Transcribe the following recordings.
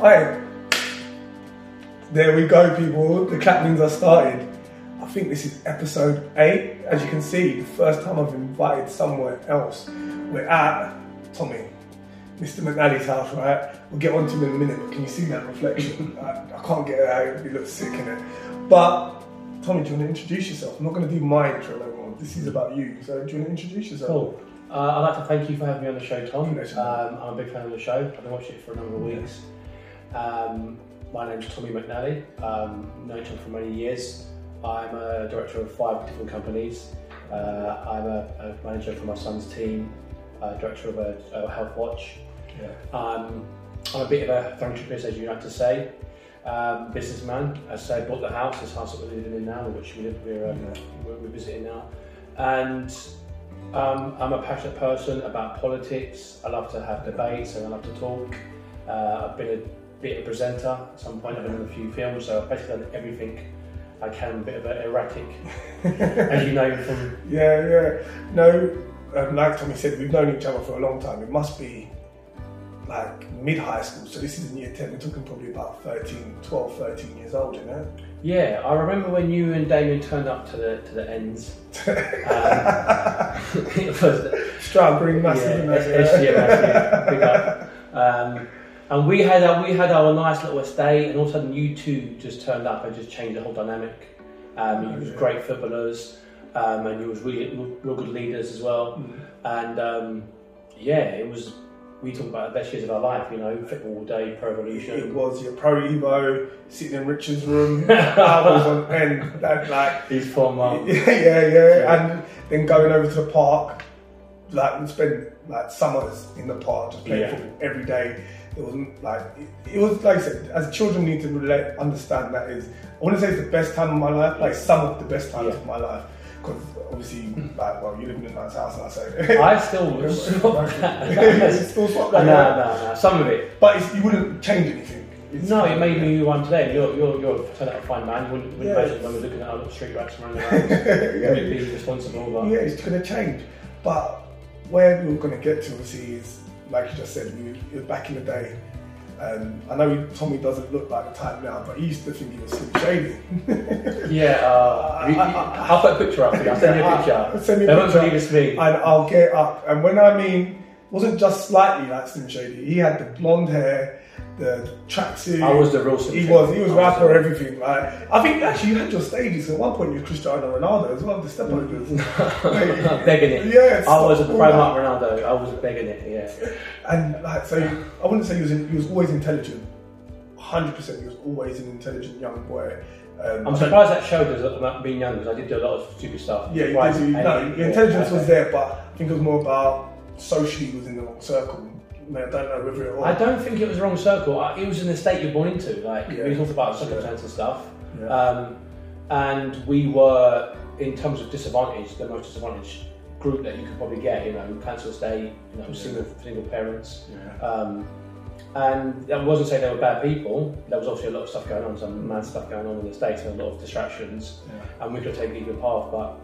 Alright. There we go, people. The clappings are started. I think this is episode eight. As you can see, the first time I've invited somewhere else. We're at Tommy, Mr. McNally's house, right? We'll get on to him in a minute, but can you see that reflection? I, I can't get it out, he looks sick in it. But, Tommy, do you want to introduce yourself? I'm not going to do my intro no more. This is about you. So, do you want to introduce yourself? Cool. Uh, I'd like to thank you for having me on the show, Tom. Um, I'm a big fan of the show. I've been watching it for a number of weeks. Um, my name's Tommy McNally. Um, known Tom for many years. I'm a director of five different companies. Uh, I'm a, a manager for my son's team, uh, director of a, a health watch. Yeah. Um, I'm a bit of a philanthropist, as you like to say. Um, businessman. As I say, bought the house, this house that we're living in now, which we live, we're, um, we're, we're visiting now. And um, I'm a passionate person about politics. I love to have debates and I love to talk. Uh, I've been a bit of a presenter at some point. I've in a few films, so I've basically done everything I can. A bit of an erratic, as you know from Yeah, yeah. No, um, like Tommy said, we've known each other for a long time. It must be like mid high school. So this is in year 10. We're talking probably about 13, 12, 13 years old, you know? yeah. I remember when you and Damien turned up to the to the ends. Um, it was Green massive, yeah, isn't it? Big up. Um, and we had our, we had our nice little estate, and all of a sudden you two just turned up and just changed the whole dynamic. Um, you was Yeah. great footballers, um, and you was really real good leaders as well. Mm. And um, yeah, it was. We talk about the best years of our life, you know, football all day, pro evolution. It was your pro Evo sitting in Richard's room, hours on end, that like These four months. yeah, yeah, yeah, and then going over to the park, like we spend like summers in the park just playing Yeah. football every day. It wasn't like it, it was like I said, as children need to relate, understand that is I want to say it's the best time of my life, like some of the best times Yeah. of my life. Because obviously, hmm. like, well, you live in a nice house, and I say, I still swap You still swap that, no, yeah. no. Some of it. But it's, you wouldn't change anything. It's- No, it made me who I am today. You're, you're, you're turned out a fine man. You wouldn't, wouldn't Yeah. imagine when we're looking at our little street rats running around. yeah, Wouldn't be responsible, but Yeah, it's going to change. But where we're going to get to, obviously, is like you just said, we, it was back in the day. Um, I know he, Tommy doesn't look like the type now, but he used to think he was Slim Shady. yeah, uh, you- you- I'll put a picture up for you. I'll send you a picture. I'll send you a They won't picture. believe it's me. and I'll get up. And when I mean, wasn't just slightly like Slim Shady. He had the blonde hair, the tracksuit. I was the real He was. He was rapper, the- everything. Like I think actually you had your stages. At one point, you were Cristiano Ronaldo as well. The step overs. begging it. Yeah, I was a stop pro all Mark Ronaldo. I was begging it. Yeah. And like, so I wouldn't say he was, he was always intelligent. 100% he was always an intelligent young boy. Um, I'm surprised that showed us about being young because I did do a lot of stupid stuff. Yeah, you Right, did, you, no, intelligence was there, but I think it was more about socially within the wrong circle. I, don't know whether it was. I don't think it was the wrong circle. I- It was in the state you're born into. Like Yeah. we talked about circumstance and stuff. Yeah. Um, and we were, in terms of disadvantage, the most disadvantaged group that you could probably get. You know, council estate, you know, Yeah. single single parents. yeah. Um, and I wasn't saying they were bad people. There was obviously a lot of stuff going on, some mad stuff going on in the states, and a lot of distractions. Yeah. And we could take either path, but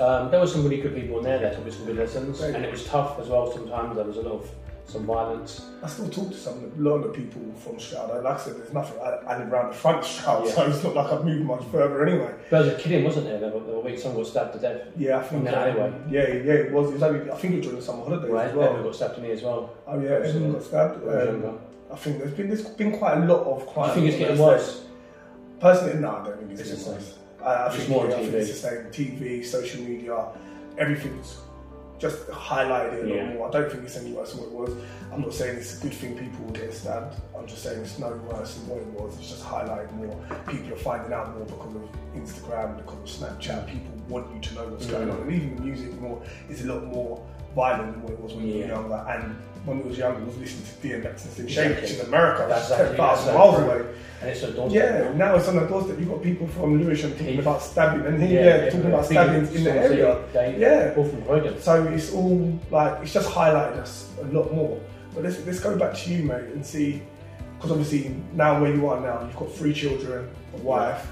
um, there were some really good people in there that taught me some good lessons, and it was tough as well. Sometimes there was a lot of some violence. I still talk to some a lot of people from Stroud. Like I said, there's nothing. I, I live around the front of Stroud, so it's not like I've moved much further anyway. There was a kid in, wasn't there? There were, there were weeks someone got stabbed to death. Yeah, I think. In the alleyway. Yeah, yeah, it was. It was only. I think it was during the summer holidays Right, as well. Everyone got stabbed in me as well. Oh yeah, everyone got stabbed. I Um. I think there's been there's been quite a lot of crime. I think it's getting worse? Personally, no, I don't think it's, It's getting worse. I, I It's think, more yeah, I think TV. it's the same. TV, social media, everything's just highlighted it a Yeah. lot more. I don't think it's any worse than what it was. I'm not saying it's a good thing people will get stabbed. I'm just saying it's no worse than what it was. It's just highlighted more. People are finding out more because of Instagram, because of Snapchat. People want you to know what's going Mm. on, and even the music more is a lot more violent than what it was when you were younger. And when we was younger, was listening to DMX and Slim Shady, which in America, That's exactly- thousand miles true. away. And it's a doorstep. Yeah, now it's on the doorstep. You've got people from Lewisham talking about stabbing, and here, yeah, talking about stabbings in the area. Yeah. All from Croydon. So it's all like it's just highlighted us a lot more. But let's let's go back to you, mate, and see because obviously now where you are now, you've got three children, a wife,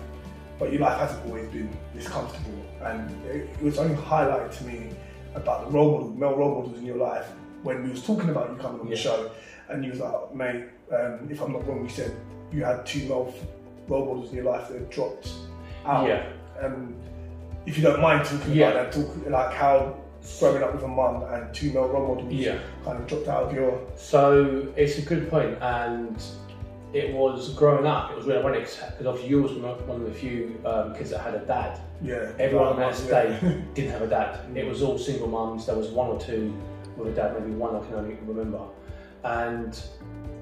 but your life hasn't always been this comfortable. And it, it was only highlighted to me about the role model, male role models in your life when we was talking about you coming on the show, and you was like, mate, um, if I'm not wrong, you said you had two male role models in your life that dropped out. Yeah. Um, if you don't mind talking Yeah. about that, talk like how growing up with a mum and two male role models Yeah. kind of dropped out of your. So it's a good point, and it was growing up. It was really ironic because obviously you was one of the few um, kids that had a dad. Yeah. Everyone that yeah. didn't have a dad. It was all single mums. There was one or two with a dad, maybe one I can only remember. And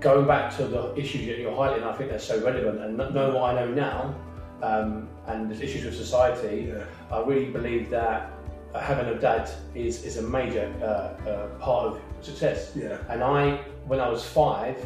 going back to the issues that you're highlighting, I think they're so relevant. And knowing what I know now, um, and the issues with society, yeah. I really believe that having a dad is, is a major uh, uh, part of success. Yeah. And I, when I was five,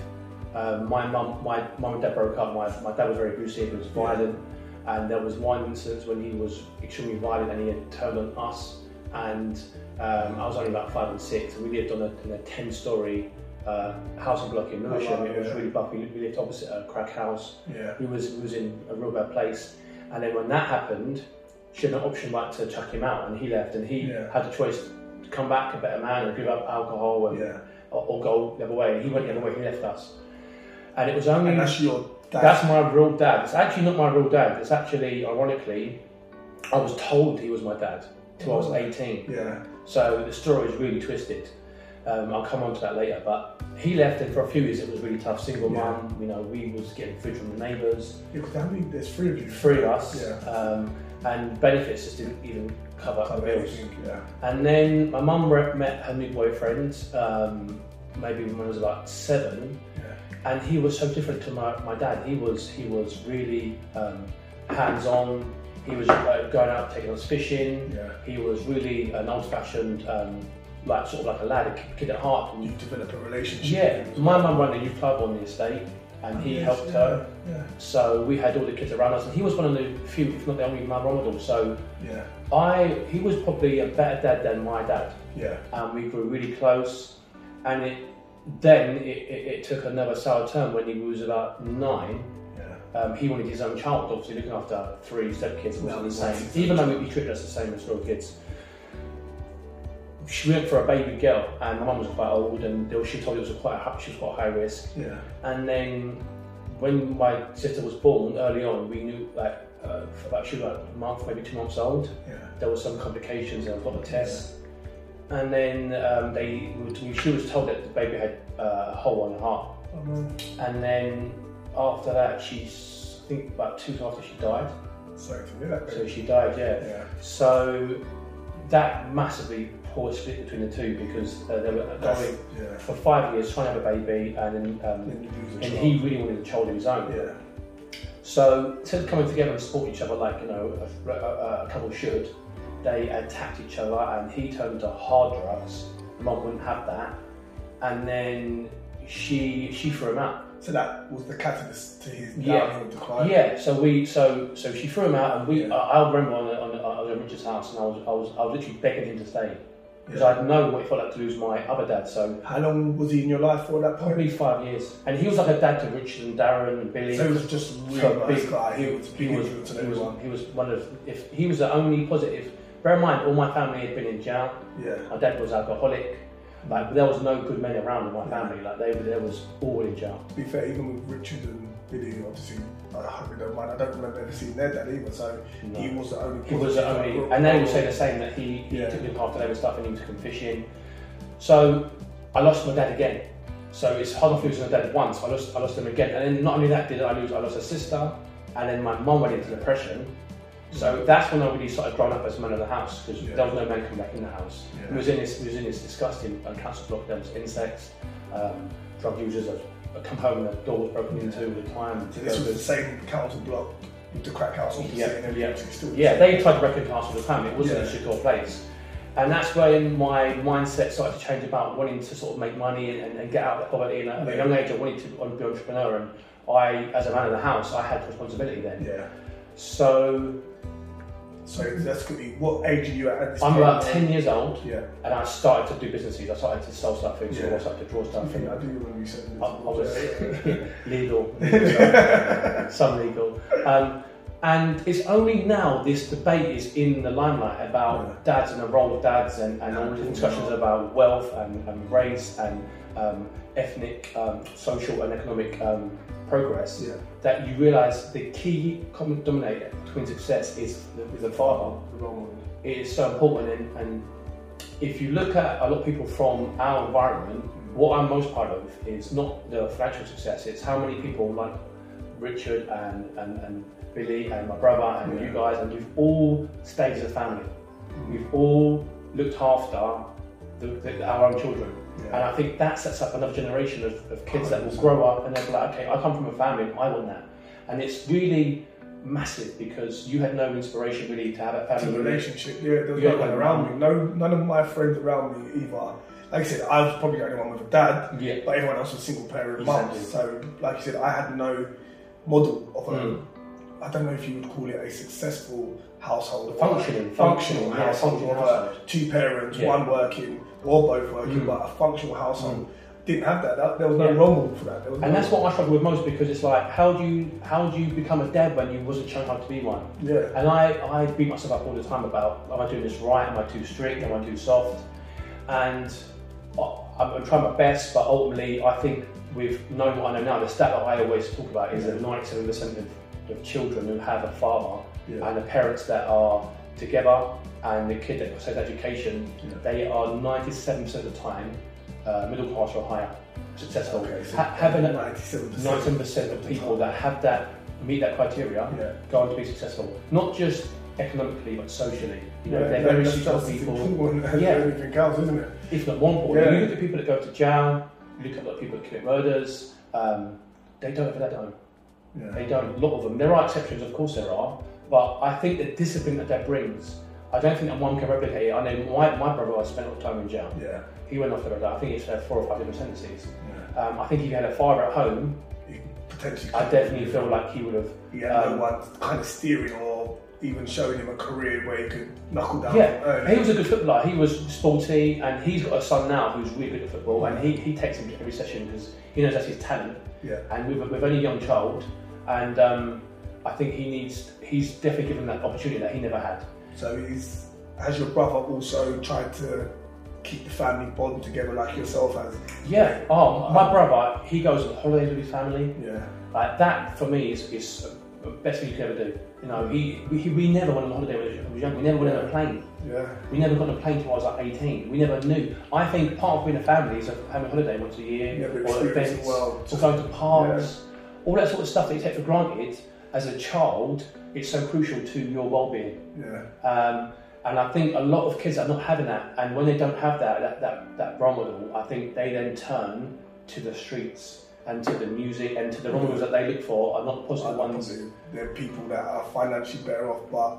um, my mum, my mum and dad broke up. My, my dad was very abusive. He was violent, and there was one instance when he was extremely violent and he had turned on us. And um, I was only about five and six. And we lived on a, in a ten-story uh, housing block in Lewisham. wow, it was yeah. really buff. We lived opposite a crack house. Yeah. He was, was in a real bad place. And then when that happened, she had an option like to chuck him out, and he left. And he Yeah. had a choice to come back a better man and give up alcohol and Yeah. or, or go the other way. And he went the other way. He left us. And it was only And that's your dad. that's my real dad. It's actually not my real dad. It's actually, ironically, I was told he was my dad till I was 18. yeah. So the story is really twisted. Um, I'll come on to that later. But he left, and for a few years it was really tough. Single Yeah. mum, you know, we was getting food from the neighbours. How many? There's three of you. Three of us, Yeah. um, and benefits just didn't even cover Cover bills. Yeah. And then my mum re- met her new boyfriend, um, maybe when I was about seven, Yeah. and he was so different to my, my dad. He was he was really um, hands on. He was uh, going out taking us fishing. Yeah. He was really an old fashioned, um, like sort of like a lad, a kid- at heart. And You develop a relationship. Yeah, my mum ran a youth club on the estate, and he Yes, helped yeah, her. Yeah. So we had all the kids around us, and he was one of the few, if not the only, role model. So Yeah. I, he was probably a better dad than my dad Yeah. and we grew really close. And it, then it, it, it took another sour turn when he was about nine. Yeah. Um, he wanted his own child, obviously looking after three stepkids No, wasn't the same. Even though we treated us the same as real kids. She went for a baby girl, and my mum was quite old, and she told me it was quite a, she was quite high risk. Yeah. And then when my sister was born early on, we knew like uh, for about she was like a month, maybe two months old Yeah. there was some complications and a lot of tests. And then um, they, she was told that the baby had uh, a hole on the heart. Oh, no. And then after that, she's, I think about two years after she died. Sorry to hear that. So she died, yeah. Yeah. So that massively poured split between the two because uh, they were going yeah. for five years trying to have a baby, and then um, Then you lose a and he really wanted a child of his own. Yeah. So instead of coming together and support each other like you know a, a, a couple should, they attacked each other, and he turned to hard drugs. Mum wouldn't have that, and then she she threw him out. So that was the catalyst to his Yeah. decline. Yeah, so we so so she threw him out, and we Yeah. I, I remember on, the, on the, I was at Richard's house, and I was I was I was literally begging him to stay because Yeah. I know what it felt like to lose my other dad. So How long was he in your life for at that point? probably five years, and he was like a dad to Richard and Darren and Billy. So he was just a So really nice big- guy. He, was, he was, to he was, he was one of, if he was the only positive. Bear in mind, all my family had been in jail. Yeah. My dad was alcoholic. Like there was no good men around in my family. Like they, there was all in jail. To be fair, even with Richard and Billy, obviously, I hope you don't mind. I don't remember ever seeing their dad either. So No. he was the only. He was the only, and they would say the same that he, he Yeah. took after they were stuff and he was come fishing. So I lost my dad again. So it's hard enough losing a dad once. I lost, I lost him again, and then not only that did I lose, I lost a sister, and then my mum went into depression. So that's when I really started growing up as man of the house because Yeah. there was no man coming back in the house. Yeah. We was in this, we was in this disgusting council block. There was insects, um, drug users. Come home and the door was broken into all the time. So this was the same council block with the crack house Yeah, yeah. still Yeah, they tried to reconcile with the family. It wasn't Yeah. a secure place. And that's when my mindset started to change about wanting to sort of make money and, and get out of poverty. And at a young age, I wanted to be an entrepreneur. And I, as a man of the house, I had responsibility then. Yeah. So So that's good. What age are you at? at this I'm time? about 10 years old Yeah. and I started to do businesses. I started to sell stuff in Yeah. I started to draw stuff. I do remember you said I, I was this. legal, some legal. Um, And it's only now this debate is in the limelight about Yeah. dads and the role of dads and, and all the discussions about wealth and, and race and um, ethnic, um, social and economic um, progress Yeah. that you realise the key common denominator between success is the, is the father. The role model. It is so important and, and if you look at a lot of people from our environment, mm-hmm. what I'm most proud of is not the financial success, it's how many people like Richard and, and, and Billy and my brother and Yeah. you guys, and we've all stayed as a family. Mm-hmm. We've all looked after the, the, our own children. Yeah. And I think that sets up another generation of, of kids that will grow up and they'll be like, okay, I come from a family and I want that. And it's really massive because you had no inspiration really to have a It's a family. relationship. Yeah, there was no one around me. No, none of my friends around me either. Like I said, I was probably the only one with a dad, Yeah. but everyone else was single parent Exactly. mums. So, like you said, I had no model of a. Mm. I don't know if you would call it a successful household. Functioning, functional functional, yeah, household. functional of, household. two parents, Yeah. one working or both working, Mm. but a functional household. Didn't have that. that. There was no Yeah. role model for that. And no, that's what I struggle with most because it's like, how do you how do you become a dad when you wasn't shown how to be one? Yeah. And I, I beat myself up all the time about, am I doing this right? Am I too strict? Am I too soft? And I'm trying my best, but ultimately, I think with knowing what I know now, the stat that I always talk about is that 97% of, of children who have a father Yeah. and the parents that are together and the kid that says education, Yeah. they are 97% of the time uh, middle class or higher, successful. Okay, so Ha- having a, 97%. 97% of people that have that meet that criteria Yeah. go on to be successful. Not just economically, but socially. You know, Yeah, they're very successful people. Yeah. everything else, isn't it? If not more important, Yeah. you look at people that go to jail. You look at a lot of people that commit murders. Um, they don't have that at home. Yeah. They don't. A lot of them. There are exceptions, of course, there are. But I think the discipline that that brings. I don't think that one can replicate it. I know my, my brother I spent a lot of time in jail. Yeah. He went off there. I think he's had four or five different sentences. yeah. Um, I think if he had a father at home, He potentially. I definitely feel like he would have He had um, no one kind of steering or even showing him a career where he could knuckle down. Yeah, early. he was a good footballer. He was sporty, and he's got a son now who's really good at football, and he, he takes him to every session because he knows that's his talent. Yeah. And with, with only a young child, and um, I think he needs he's definitely given that opportunity that he never had. So he's has your brother also tried to keep the family bond together like yourself has? Yeah. Oh, my brother, he goes on holidays with his family. Yeah. Like that for me is is the best thing you could ever do. You know, he we, we never went on holiday when I was young. We never went on a plane. Yeah. We never got on a plane until I was like 18. We never knew. I think part of being a family is having a holiday once a year, Never or events, world. or going to parks, all that sort of stuff that you take for granted. As a child, it's so crucial to your well-being. Yeah. Um, and I think a lot of kids are not having that. And when they don't have that, that, that, that role model, I think they then turn to the streets and to the music and to the role models that they look for are not positive ones. Are people that are financially better off, but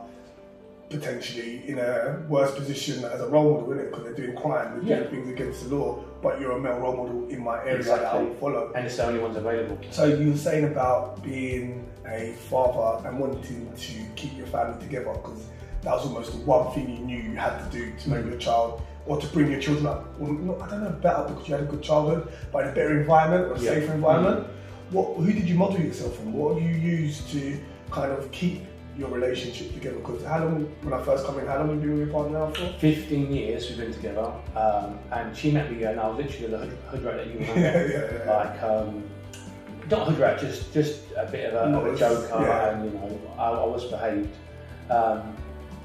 potentially in a worse position as a role model, innit? Because they're doing crime, they're Yeah. doing things against the law, but you're a male role model in my area that I Exactly. will follow. And it's the only ones available. So you were saying about being a father and wanting to keep your family together because that was almost the one thing you knew you had to do to make your child or to bring your children up. Well, not, I don't know better because you had a good childhood, but in a better environment or a Yeah. Mm-hmm. safer environment. What? Who did you model yourself from? What have you used to kind of keep your relationship together? Because how long, when I first come in, how long have you been with your partner now for? 15 years we've been together, um, and she met me and I was literally the hood, hood rat that you yeah, remember. yeah, yeah. like, um, not a rat, just, just a bit of a, of a joker, yeah. and you know, I, I was behaved. Um,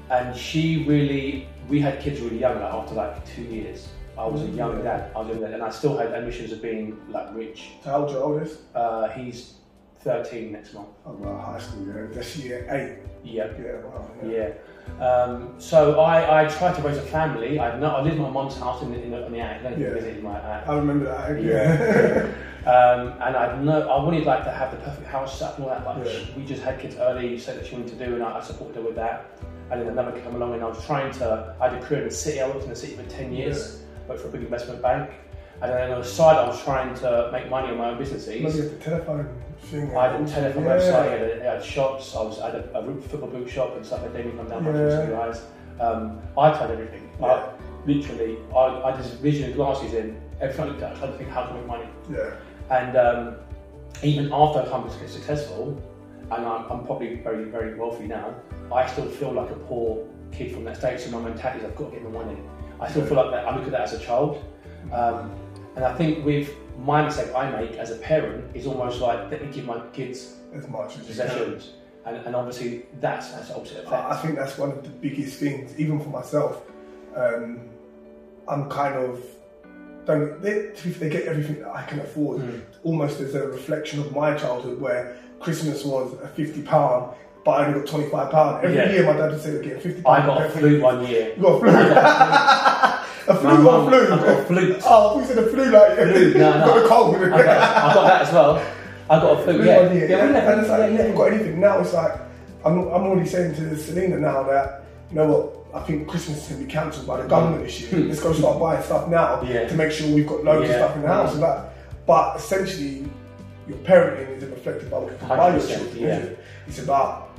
and she really, we had kids really young, like after like two years. I was a young dad, I was young dad, and I still had ambitions of being like rich. So how old's your oldest? Uh, he's 13 next month. Oh, well, high school, yeah. That's year eight. Yeah. Yeah, wow. Yeah. Um, so I, I tried to raise a family. I, no, I lived in my mum's house in the, in the, in the attic. I Yeah. visited my attic. I remember that. Yeah. Um, and I know I wanted like to have the perfect house set up and all that. Like Yeah. we just had kids early, You said that she wanted to do, and I, I supported her with that. And then another came along, and I was trying to. I had a career in the city. I worked in the city for ten years. Worked for a big investment bank. And then on the side, I was trying to make money on my own businesses. Maybe at the telephone thing. I had a telephone Yeah. website, I had, I had shops, I, was, I had a, a root- football boot shop and stuff. Made me come down Yeah. yeah. guys. Um, I tried everything. Yeah. I, literally, I, I just vision glasses in. Every time I looked at I tried to think how to make money. Yeah. And um, even after I became successful, and I'm, I'm probably very, very wealthy now, I still feel like a poor kid from that stage. So my mentality is I've got to get my money. I still feel like that. I look at that as a child, um, and I think with my mistake I make as a parent is almost like let me give my kids as much as possessions, and, and obviously that's has opposite effect. I I think that's one of the biggest things, even for myself. Um, I'm kind of don't they, to be fair, they get everything that I can afford, Mm. almost as a reflection of my childhood, where Christmas was a fifty pound, but I only got twenty five pound every Yeah. year. My dad would say, "Get fifty I got a flute one year. You got a flute. a My flute or flute? I got a flute. Oh, we said a flute like Flute, no, no. got a cold. I got, I got that as well. I got a. Flute Yeah, one year, yeah, and it's like, yeah, yeah. never got anything. Now it's like, I'm, I'm already saying to Selena now that, you know what, I think Christmas is going to be cancelled by the government this year. Let's go start buying stuff now. Yeah. to make sure we've got loads Yeah. of stuff in the house. And that. But essentially, your parenting isn't reflected by what you can buy your 100%, children. yeah. is it? It's about,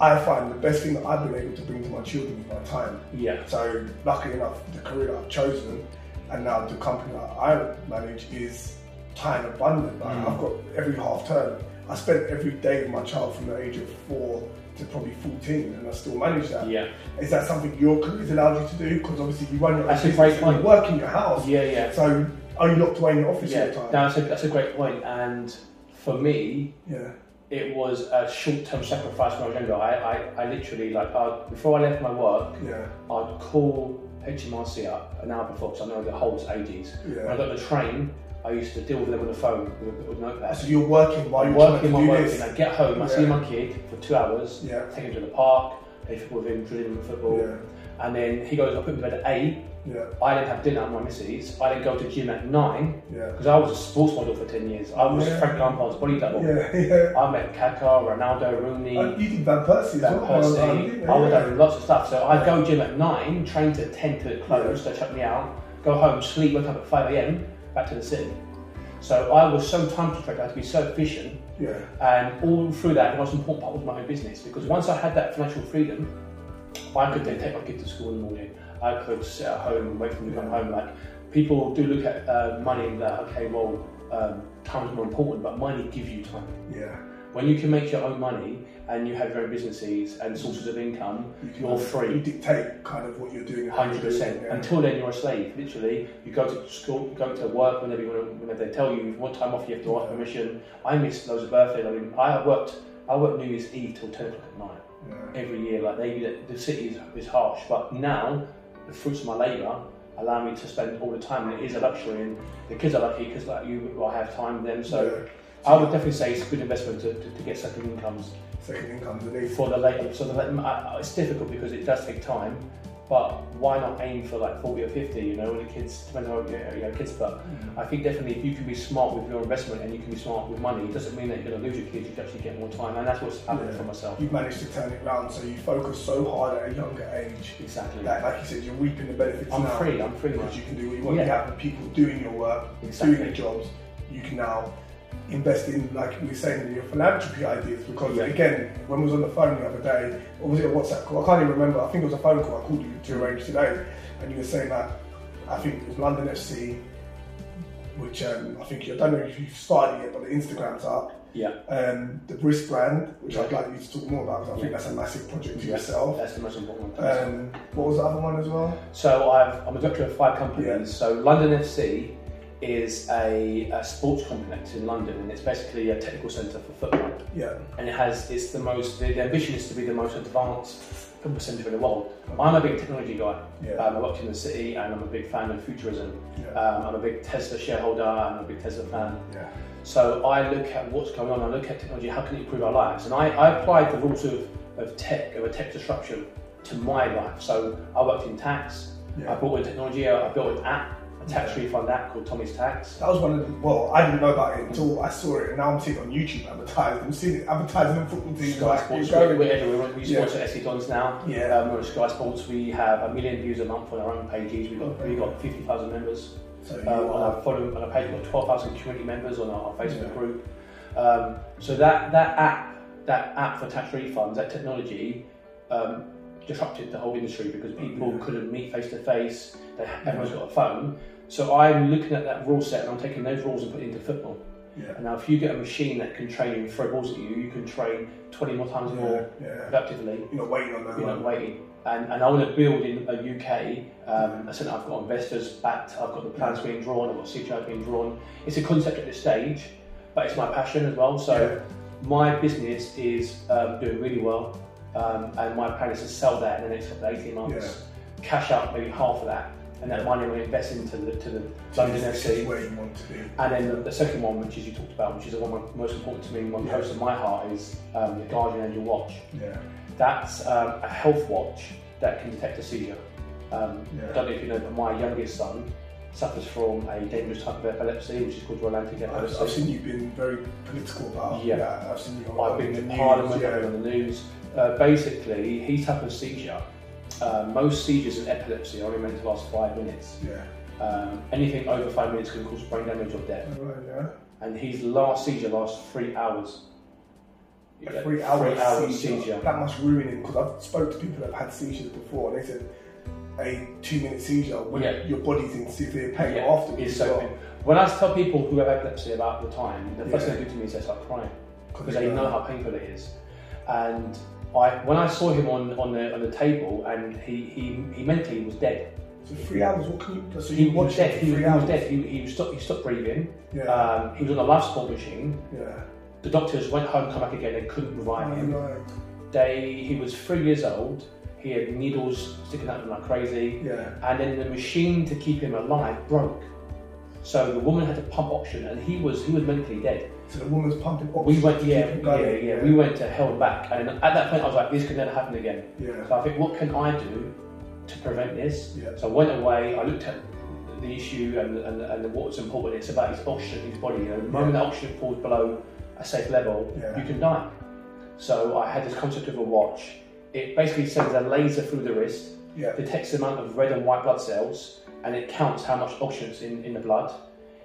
I find the best thing that I've been able to bring to my children is my time. Yeah. So luckily enough, the career that I've chosen and now the company that I manage is time abundant. Like, Mm. I've got every half term. I spent every day with my child from the age of four to probably 14 and I still manage that. Yeah. Is that something your career's allowed you to do? Because obviously you run your own That's a business and you work in your house. Yeah, yeah. So are you locked away in your office all the time? no, that's a, that's a great point. And for me, Yeah. it was a short-term sacrifice when I was younger. I, I, I literally, like, I, before I left my work, Yeah. I'd call HMRC up an hour before because I know the whole ages. When I Yeah. got the train, I used to deal with them on the phone with, with notepad. So you're working while I'm you're working, trying I'm do working. I get home, I see my kid for two hours, Yeah. take him to the park, play football with him, drill him with football, Yeah. and then he goes, I put him to bed at eight. Yeah. I then have dinner with my missus. I then go to gym at nine Yeah. because I was a sports model for ten years. I was Yeah. Frank Lampard's body double. Yeah. Yeah. I met Kaká, Ronaldo, Rooney, Uh, You did Van Persie Van. Persie. didn't? I would Yeah. have lots of stuff. So I'd go gym at nine, train to ten to close, they shut me out, go home, sleep, wake up at five a.m. back to the city. So I was so time constrained. I had to be so efficient, Yeah. and all through that, the most important part was my own business because once I had that financial freedom, I could then take my kid to school in the morning. I could sit at home and wait for them to come home. Like people do look at uh, money and that okay, well, um, time is more important, but money gives you time. Yeah. When you can make your own money and you have your own businesses and sources of income, You can- you're You free. dictate kind of what you're doing. and how you're Hundred percent. yeah. Until then, you're a slave. Literally, you go to school, you go to work whenever you want. Whenever they tell you want time off, you have to ask permission. I missed loads of birthdays. I mean, I worked. I worked New Year's Eve till ten o'clock at night Yeah. every year. Like they, the, the city is, is harsh, but now the fruits of my labour allow me to spend all the time, and it is a luxury. And the kids are lucky because like you, I have time with them. So Yeah. I would definitely say it's a good investment to, to, to get second incomes second incomes at least. for the later. So the, late- I- I- it's difficult because it does take time. But why not aim for like 40 or 50, you know, when the kids, depending on your, your kids, but mm. I think definitely if you can be smart with your investment and you can be smart with money, it doesn't mean that you're going to lose your kids, you can actually get more time. And that's what's happened Yeah. for myself. You've managed to turn it round, so you focus so hard at a younger age. Exactly. That, like you said, you're reaping the benefits I'm now. free, I'm free now. Because you can do what you want. Yeah. You have the people doing your work, Exactly. doing their jobs. You can now invest in, like we were saying, your philanthropy ideas. Because Yeah. again, when we was on the phone the other day, or was it a WhatsApp call? I can't even remember. I think it was a phone call. I called you to arrange today, and you were saying that I think it was London FC, which um, I think I don't know if you've started yet, but the Instagram's up. Yeah. Um, the Brisk brand, which I'd like you to talk more about, because I think that's a massive project to Yeah, yourself. That's the most important one. Um, what was the other one as well? So I've, I'm a director of five companies. Yeah. So London FC is a, a sports complex in London, and it's basically a technical centre for football. Yeah, And it has it's the most the, the ambition is to be the most advanced football centre in the world. I'm a big technology guy. yeah, Um, I worked in the city, and I'm a big fan of futurism. yeah, Um, I'm a big Tesla shareholder. I'm a big Tesla fan. yeah. So I look at what's going on. I look at technology. How can it improve our lives? And I, I applied the rules of, of tech of a tech disruption to my life. So I worked in tax. Yeah. I brought in technology. I built an app, tax refund app called Tommy's Tax. That was one of the, well, I didn't know about it until I saw it, and now I'm seeing it on YouTube advertised. I'm seeing it advertising on football teams. Sky like, Sports. We're, we're everywhere. We Yeah. sponsor SC Dons now. Yeah. Um, we're Sky Sports. We have a million views a month on our own pages. We've got Okay. we've got fifty thousand members. So Um, on our follow on our page, we've got twelve thousand community members on our, our Facebook Yeah. group. Um, so that that app, that app for tax refunds, that technology. Um, disrupted the whole industry because people Yeah. couldn't meet face to face. Everyone's got a phone. So I'm looking at that rule set and I'm taking those rules and putting it into football. Yeah. And now, if you get a machine that can train and throw balls at you, you can train 20 more times Yeah, more yeah. productively. You're not waiting on that You're not waiting. And, and I want to build in a UK. Um, I said I've got investors backed. I've got the plans being drawn. I've got CGI being drawn. It's a concept at this stage, but it's my passion as well. So my business is um, doing really well, um, and my plan is to sell that in the next couple of 18 months. Cash out maybe half of that, and that money will invest into the to the London FC. where you want to be. And then the, the second one, which is you talked about, which is the one most important to me, one Yeah. close to my heart, is um, the Guardian Angel Watch. Yeah. That's um, a health watch that can detect a seizure. Um, Yeah. I don't know if you know, but my youngest son suffers from a dangerous type of epilepsy, which is called Rolandic I've, I've seen you been very political about Yeah. that. I've seen you on I've been news, Parliament, I've yeah. been on the news. Uh, basically, his type of seizure, uh, most seizures in epilepsy are only meant to last five minutes. Yeah. Um, anything over five minutes can cause brain damage or death. Right, yeah. And his last seizure lasts three hours. A three hour Three hour seizure. seizure. That must ruin him because I've spoke to people that have had seizures before and they said a two minute seizure when Yeah. your body's in severe pain Yeah, afterwards. it's so well. When I tell people who have epilepsy about the time, the first Yeah. thing they do to me is they start crying because they know how painful it is. And I, when I saw him on, on the on the table, and he, he, he mentally was dead. So three hours, what can you so He was dead. He, three he was dead. He, he stopped. He stopped breathing. Yeah. Um, he was on a life support machine. yeah. The doctors went home, come back again. They couldn't revive Oh, him. They he was three years old. He had needles sticking out of him like crazy. Yeah. and then the machine to keep him alive broke. So the woman had to pump oxygen, and he was he was mentally dead. So the woman's pumping oxygen. We went, to yeah, yeah, yeah. We went to hell back, and at that point I was like, this could never happen again. Yeah. So I think, what can I do to prevent this? Yeah. So I went away. I looked at the issue and and, and what was important. It's about his oxygen in his body. You know, the moment that oxygen falls below a safe level, Yeah. you can die. So I had this concept of a watch. It basically sends a laser through the wrist Yeah. detects the amount of red and white blood cells and it counts how much oxygen is in, in the blood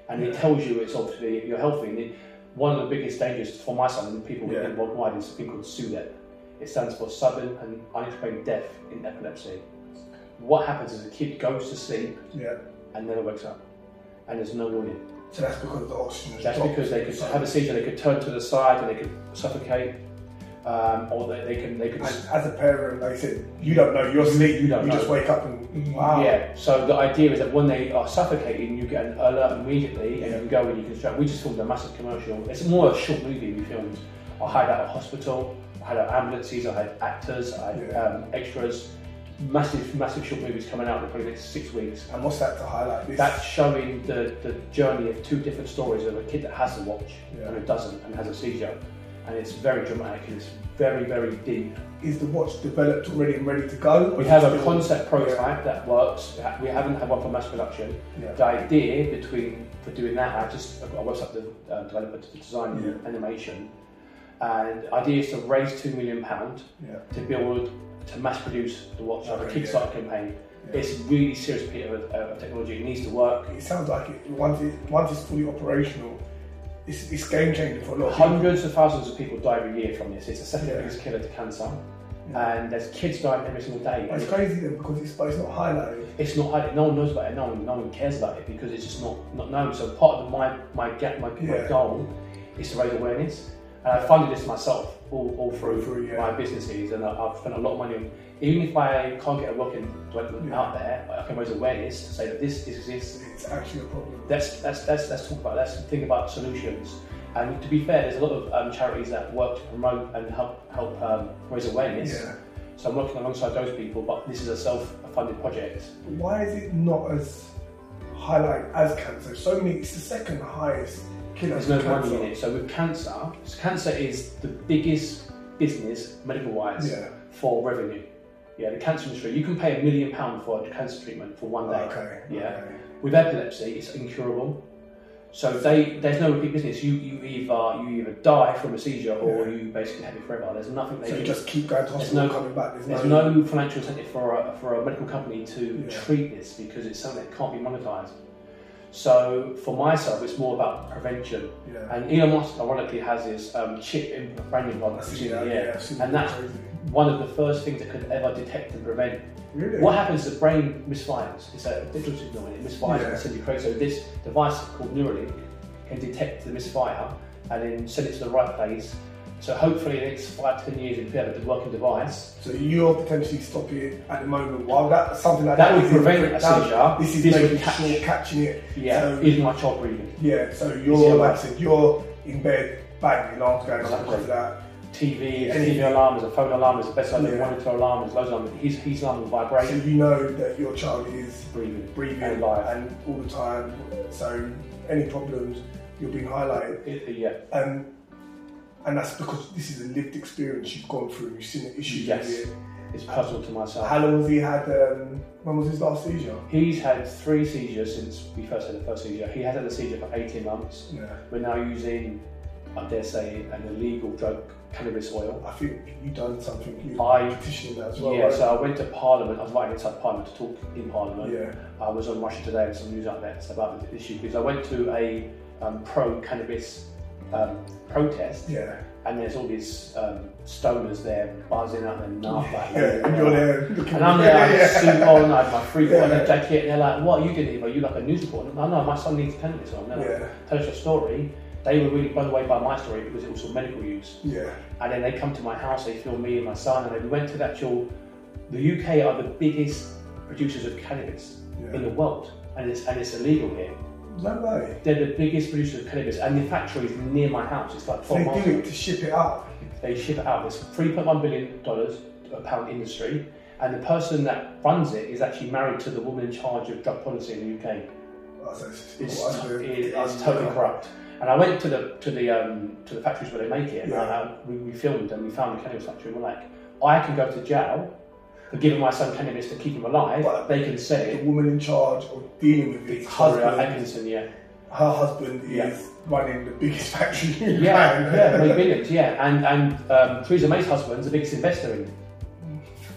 and it tells you it's obviously you're healthy. And it, one of the biggest dangers for my son and people Yeah. worldwide is something called SUDEP. It stands for sudden and unexplained death in epilepsy. What happens is a kid goes to sleep Yeah. and never wakes up and there's no warning. So that's because the oxygen That's dropped. because they could have a seizure, they could turn to the side and they could suffocate, um, or they, they can they could. And as a parent, like I said, you don't know. You're asleep. You don't know. You just wake up and wow. Yeah. So the idea is that when they are suffocating, you get an alert immediately, and you go and you can strap. We just filmed a massive commercial. It's more a short movie we filmed. I hired out a hospital. I had ambulances. I had actors. I had Yeah. um, extras. Massive, massive short movies coming out in probably the next six weeks. And what's that to highlight? This. That's showing the, the journey of two different stories of a kid that has the watch Yeah. and who doesn't and has a seizure. And it's very dramatic and it's very, very deep. is the watch developed already and ready to go? We have a concept prototype that works. We haven't had one for mass production. Yeah. The idea between for doing that, I just got a website the uh, developer to design the Yeah. animation, and the idea is to raise two million pound Yeah. to build to mass produce the watch like Okay, a Kickstarter campaign. Yeah. It's really serious piece of, of technology. It needs to work. It sounds like it. Once it once it's fully operational, it's, it's game changing for a lot of people. Hundreds of thousands of people die every year from this. It's the second Yeah. biggest killer to cancer, Yeah. and there's kids dying every single day. But it's crazy though because it's but it's not highlighted. it's not highlighted. No one knows about it. No one, no one cares about it because it's just not, not known. So part of my my get my, my goal is to raise awareness, and I funded this myself all, all through, Through, yeah. my businesses, and I- I've spent a lot of money on. Even if I can't get a rocket development Yeah. out there, I can raise awareness to say that this exists. It's actually a problem. Let's let's let's, let's talk about. it. Let's think about solutions. And to be fair, there's a lot of um, charities that work to promote and help help um, raise awareness. Yeah. So I'm working alongside those people, but this is a self-funded project. Why is it not as highlighted as cancer? So many. It's the second highest killer. There's no for money cancer. in it. So with cancer, so cancer is the biggest business medical-wise Yeah. for revenue. Yeah, the cancer industry. You can pay a million pound for a cancer treatment for one day. Okay. Yeah. okay. With epilepsy, it's incurable. So they there's no repeat business. You you either you either die from a seizure or Yeah. you basically have it forever. There's nothing they So you just keep going to There's no- coming back. There's, There's no. no financial incentive for a, for a medical company to Yeah. treat this because it's something that can't be monetized. So for myself, it's more about prevention. Yeah. And Elon Musk, ironically, has this um, chip in the brain implant I in the Yeah. air. And that. that's Crazy. one of the first things that could ever detect and prevent. Really. What happens the brain misfires. It's a digital signal and it misfires Yeah. and sends you crazy. So this device called Neuralink can detect the misfire and then send it to the right place. So hopefully, in the next five to ten years, if we have a working device, So you're potentially stopping it at the moment. While that something like That that, would prevent a seizure. This is This making catch. sure catching it. yeah, So- even my child breathing. Yeah. So you're like I I- said, you're in bed, bang, alarm's going off Exactly. that. TV, Anything. TV alarm, there's a phone alarm, there's a bedside Yeah. monitor alarm, there's loads of alarms. His, his alarm will So you know that your child is breathing, breathing and live. and all the time. So any problems, you're being highlighted. It- yeah, Um, and that's because this is a lived experience you've gone through. You've seen the issues Yes. it. it's personal to myself. How long has he had? Um, when was his last seizure? He's had three seizures since we first had the first seizure. He has had a seizure for 18 months. Yeah. We're now using, I dare say, an illegal drug, cannabis oil. I think you've done something. You're I- petitioning that as well. yeah, right? so I went to Parliament. I was writing inside Parliament to talk in Parliament. yeah. I was on Russia Today and some news outlets about the issue because I went to a um, pro cannabis um, protest Yeah. and there's all these um, stoners there buzzing out their nut. like, Yeah. And you're there. And I'm there, I yeah. suit on, I my free Yeah. yeah. jacket, and they're like, what are you doing here? Are you like a news reporter? No, no, my son needs cannabis on. They're like, Yeah. Tell us your story. They were really blown away by my story because it was for medical use. Yeah. And then they come to my house, they film me and my son, and then we went to the actual. The UK are the biggest producers of cannabis in the world, and it's and it's illegal here. No way. They're the biggest producer of cannabis, and the factory is near my house. It's like So 12 they miles. do away. it to ship it out. They ship it out. It's 3.1 billion dollars a pound industry, and the person that runs it is actually married to the woman in charge of drug policy in the UK. Oh, so it's, It's, it- it's totally corrupt. And I went to the to the um, to the factories where they make it, and Yeah. I, we, we filmed and we found the cannabis factory. and We're like, I can go to jail for giving my son cannabis to keep him alive. But they can say. The woman in charge of dealing with it, Victoria husband, Atkinson, yeah, her husband Yeah. is running the biggest factory in yeah, Japan. yeah, billions, yeah. And and um, Theresa May's husband's the biggest investor in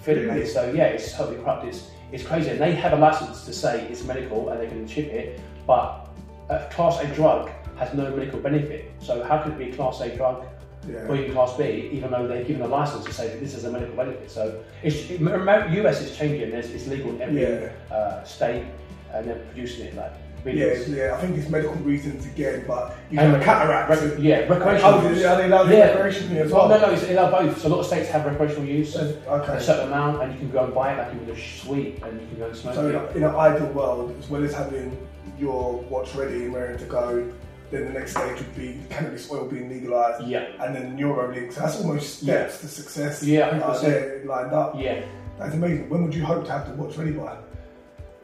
Philip Really? So yeah, it's totally corrupt. It's it's crazy, and they have a license to say it's medical and they can ship it, but a class A drug has no medical benefit. So how could it be a class A drug Yeah. or even class B, even though they've given a license to say that this is a medical benefit? So it's it, US is changing. There's, it's legal in every Yeah. uh, state, and they're producing it like Yeah, yeah, I think it's medical reasons again, but you And have cataracts. Rec- yeah, recreational. do use. are they allowed Yeah. recreationally as Well, no, no, it's allowed both. So a lot of states have recreational use. So, a certain amount, and you can go and buy it like in a sweet, and you can go and smoke So in it. a- in an ideal world, as well as having your watch ready and ready to go, then the next stage would be cannabis oil being legalised, Yeah, and then Neuralink. So that's almost steps to success. Yeah, uh, 100%. there lined up. yeah. That's amazing. When would you hope to have the watch ready by?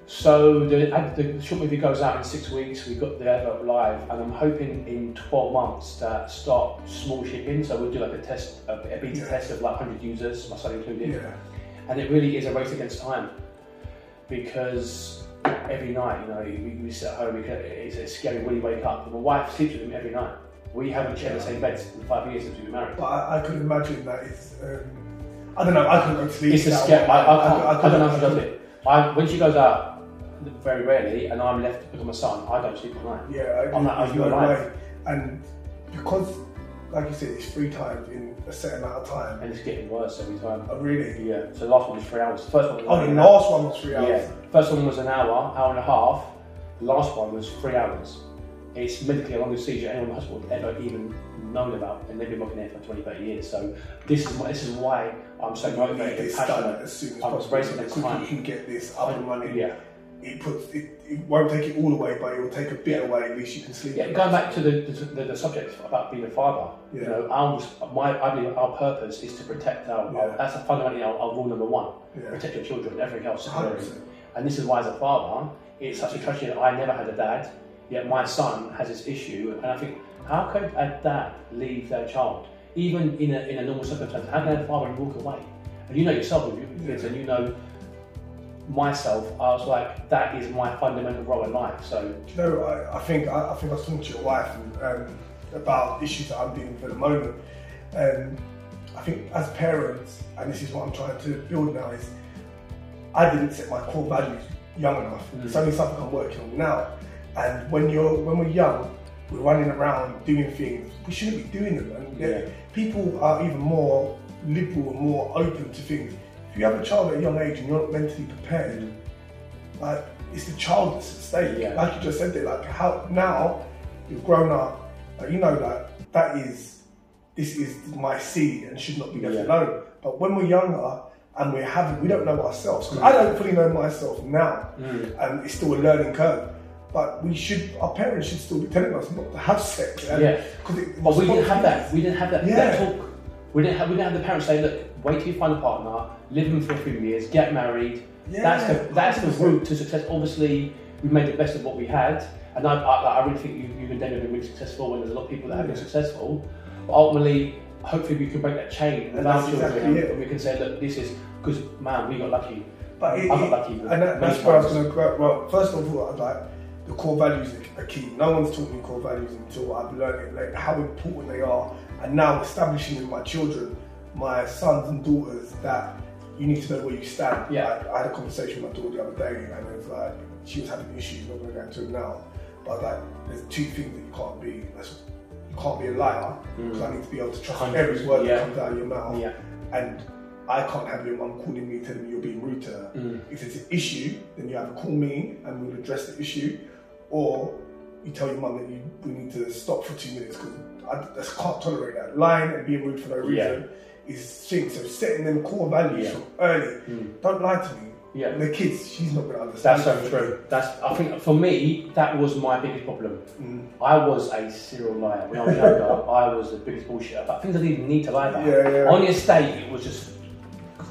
So the, the short movie goes out in six weeks. We've got the advert live, and I'm hoping in 12 months to start small shipping. So we'll do like a test, a, a beta Yeah. test of like 100 users, my son included. Yeah. And it really is a race against time because every night, you know, we, we sit at home. We it's, it's scary when you wake up. My wife sleeps with him every night. We haven't shared the same bed in five years since we've been married. But I, I could imagine that it's. Um, I don't know. I couldn't go to sleep. It's a scare. I, I, can't, I, couldn't- don't know how she does it. I, when she goes out, very rarely, and I'm left with my son, I don't sleep all night. Yeah, I, I'm like, are you alive? And because, like you said, it's three times in a set amount of time. And it's getting worse every time. I really. Yeah. So the last one was three hours. The first one was Oh, the last one was three hour. hours. Yeah. First one was an hour, hour and a half. The last one was three hours. It's medically the longest seizure anyone in the hospital ever even known about, and they've been working there for 20, 30 years. So this is why- this is why I'm so motivated and passionate. as soon as I'm possible. racing The time. you can get this up and running. Yeah. It puts it, it won't take it all away, but it will take a bit away. At least you can sleep. Yeah, going back to the, the, the subject about being a father, you know, our, my, I believe our purpose is to protect our, our Yeah. that's fundamentally our, our rule number one, Yeah. protect your children, everything else. is secondary. 100%. And this is why, as a father, it's such a tragedy that I never had a dad, yet my son has this issue. And I think, how could a dad leave their child, even in a, in a normal circumstance? How can a father walk away? And you know yourself with your kids, and you know myself. I was like, that is my fundamental role in life. So you know, I, I think I, I think I was talking to your wife and, um, about issues that I'm dealing with at the moment. And I think as parents, and this is what I'm trying to build now, is I didn't set my core values young enough. Mm. It's only something I'm working on now. And when you're when we're young, we're running around doing things we shouldn't be doing them. And Yeah. people are even more liberal and more open to things. If you have a child at a young age and you're not mentally prepared, like it's the child that's at stake. Yeah. Like you just said there, like how now you've grown up, but you know that that is this is my seed and should not be left Yeah. alone. But when we're younger and we're having, we don't know ourselves. 'Cause I don't fully know myself now, Mm. and it's still a learning curve. But we should, our parents should still be telling us not to have sex. And, Yeah. it, But we didn't have that. We didn't have that, Yeah. that talk. We didn't have. We didn't have the parents say, "Look, wait till you find a partner, live with them for a few years, get married." Yeah, that's the that's the 100%. route to success. Obviously, we made the best of what we had, and I, I, I really think you, you and David have been really successful. When there's a lot of people that have been successful, but ultimately, hopefully, we can break that chain And with our that's children, exactly it. and we can say, "Look, this is because man, we got lucky." But it, I got lucky and that, that's where I was going to go. Well, first of all, I'd like the core values are key. No one's taught me core values until I've learned it, like how important they are, and now establishing in my children, my sons and daughters, that you need to know where you stand. Yeah. Like, I had a conversation with my daughter the other day, and it was like she was having issues. I'm not going to go into it now, but like there's two things that you can't be. That's, you can't be a liar because I need to be able to trust 100, every word yeah. that comes out of your mouth, Yeah. and I can't have your mum calling me telling me you're being rude to her. Mm. If it's an issue, then you either call me and we'll address the issue, or you tell your mum that you we need to stop for two minutes because I just can't tolerate that. Lying and being rude for no Yeah. Is things. So setting them core values Yeah. early. Mm. Don't lie to me. Yeah. And the kids, she's not going to understand. That's so true. That's I think for me that was my biggest problem. Mm. I was a serial liar when I was younger. I was the biggest bullshitter. But things I didn't even need to lie about. Yeah, yeah. On the estate, it was just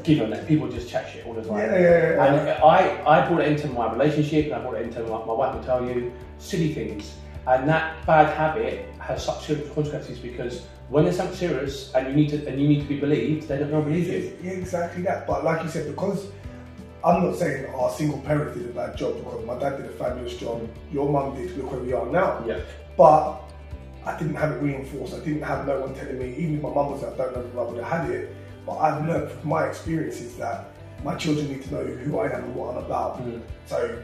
given that people just chat shit all the time. Yeah, yeah, yeah. And I, I brought it into my relationship, and I brought it into my, my wife will tell you silly things. And that bad habit has such serious consequences because when there's something serious and you need to and you need to be believed, they don't don't believe you. Yeah, exactly that. But like you said, because I'm not saying our single parent did a bad job because my dad did a fabulous job. Your mum did. Look where we are now. Yeah. But I didn't have it reinforced. I didn't have no one telling me. Even if my mum was there, I don't know if I would have had it. But I've learned from my experiences that my children need to know who I am and what I'm about. Mm. So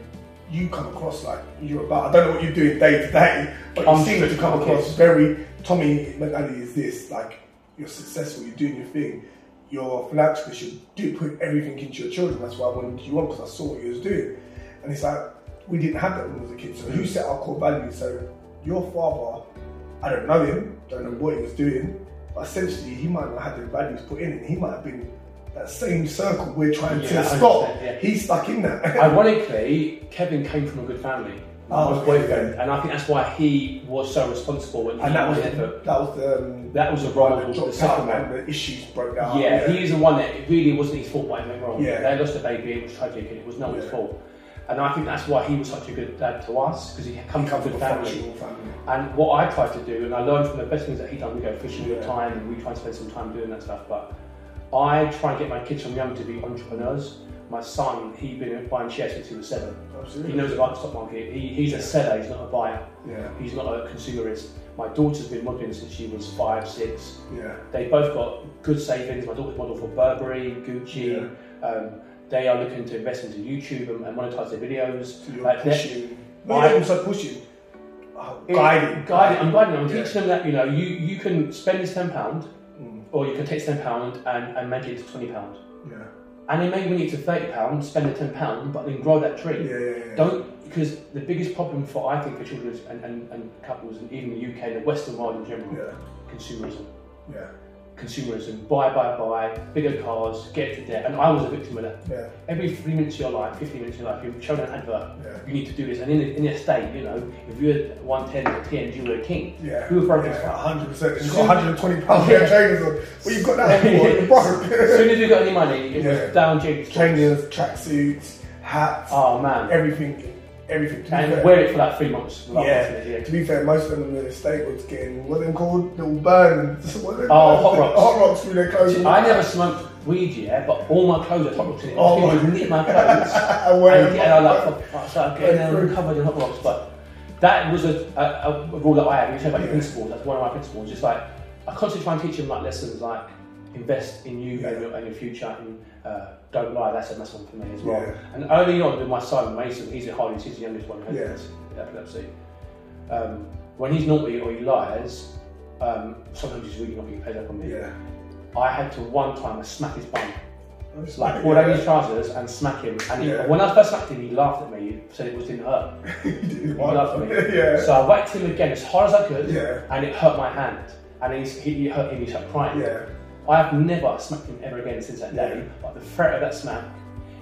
you come across like you're about. I don't know what you're doing day to day, but you I'm seem to come across very Tommy mentality is this like you're successful, you're doing your thing, you're a philanthropist, you do put everything into your children. That's why I wanted you on because I saw what you was doing, and it's like we didn't have that when we was a kid. So who set our core values? So your father, I don't know him, don't know what he was doing, but essentially he might not have the values put in, and he might have been that same circle we're trying Yeah, to 100%, stop. yeah. He's stuck in that. Ironically, Kevin came from a good family. Oh, okay, boyfriend, and I think that's why he was so responsible when and that was the, that was the um, That was the that the second and the issues broke out. Yeah, he's the one that it really wasn't his fault what went wrong. Yeah. They lost a baby, it was tragic, and it was his Yeah. fault. And I think that's why he was such a good dad to us, because he He come from a good family. family. And what I tried to do, and I learned from the best things that he done, we go fishing all Yeah. the time, and we try and spend some time doing that stuff. But I try and get my kids from young to be entrepreneurs. My son, he's been buying shares since he was seven. Absolutely. He knows about the stock market. He, he's a seller, he's not a buyer. Yeah, He's not a consumerist. My daughter's been modelling since she was five, six. yeah. They both got good savings. My daughter's model for Burberry, Gucci. Um, they are looking to invest into YouTube and, and monetize their videos. So Like, pushing. No, I- pushing. Oh, guiding. Guiding. I'm guiding them. I'm Yeah. teaching them that you know you, you can spend this ten pound, or you can take ten pound and, and make it to twenty pound. yeah. And then maybe when you to thirty pound, spend the ten pound, but then grow that tree. yeah, yeah. Don't because the biggest problem for I think for children and, and, and couples and even the UK, the Western world in general, Yeah, consumerism. yeah, Consumerism, buy, buy, buy, bigger cars, get to debt. And I was a victim of that. yeah, Every three minutes of your life, 15 minutes of your life, you're shown an advert. yeah. You need to do this. And in the, in the estate, you know, if you had 110 or 10, you were a king. Yeah, You were broke as fuck. 100%. You've got 120 pounds trainers on. Well, you've got that. You're As soon as you got any money, it Yeah. was down jigs. Trainers, tracksuits, hats, Oh, man. everything. Everything. And fair. wear it for like three months. without Yeah. To be fair, most of them in the estate was getting what are them called? Little burn. What Oh, hot rocks. Hot rocks through their clothes. I never smoked weed yet, but all my clothes had hot rocks in it. Oh, People would nip my clothes. I wear and, and I like, so I'm getting them covered in hot rocks. But that was a, a, a rule that I had. You say about your principles. That's one of my principles. Just like I constantly try and teach them like lessons like invest in you Yeah. and, your, and your future and uh, don't lie. That's a that's one for me as well. Yeah. And early on with my son Mason, he's at Harley, he's the youngest one. who Yeah. has epilepsy. Um, when he's naughty or he lies, um, sometimes he's really not being paid up on me. Yeah. I had to one time smack his bum like pull down his trousers and smack him. And he, when I first smacked him, he laughed at me. He said it was didn't hurt. He did He laughed at me. yeah. So I whacked him again as hard as I could, Yeah. and it hurt my hand. And he's, he, he hurt him. He started crying. yeah. I have never smacked him ever again since that day. But the threat of that smack,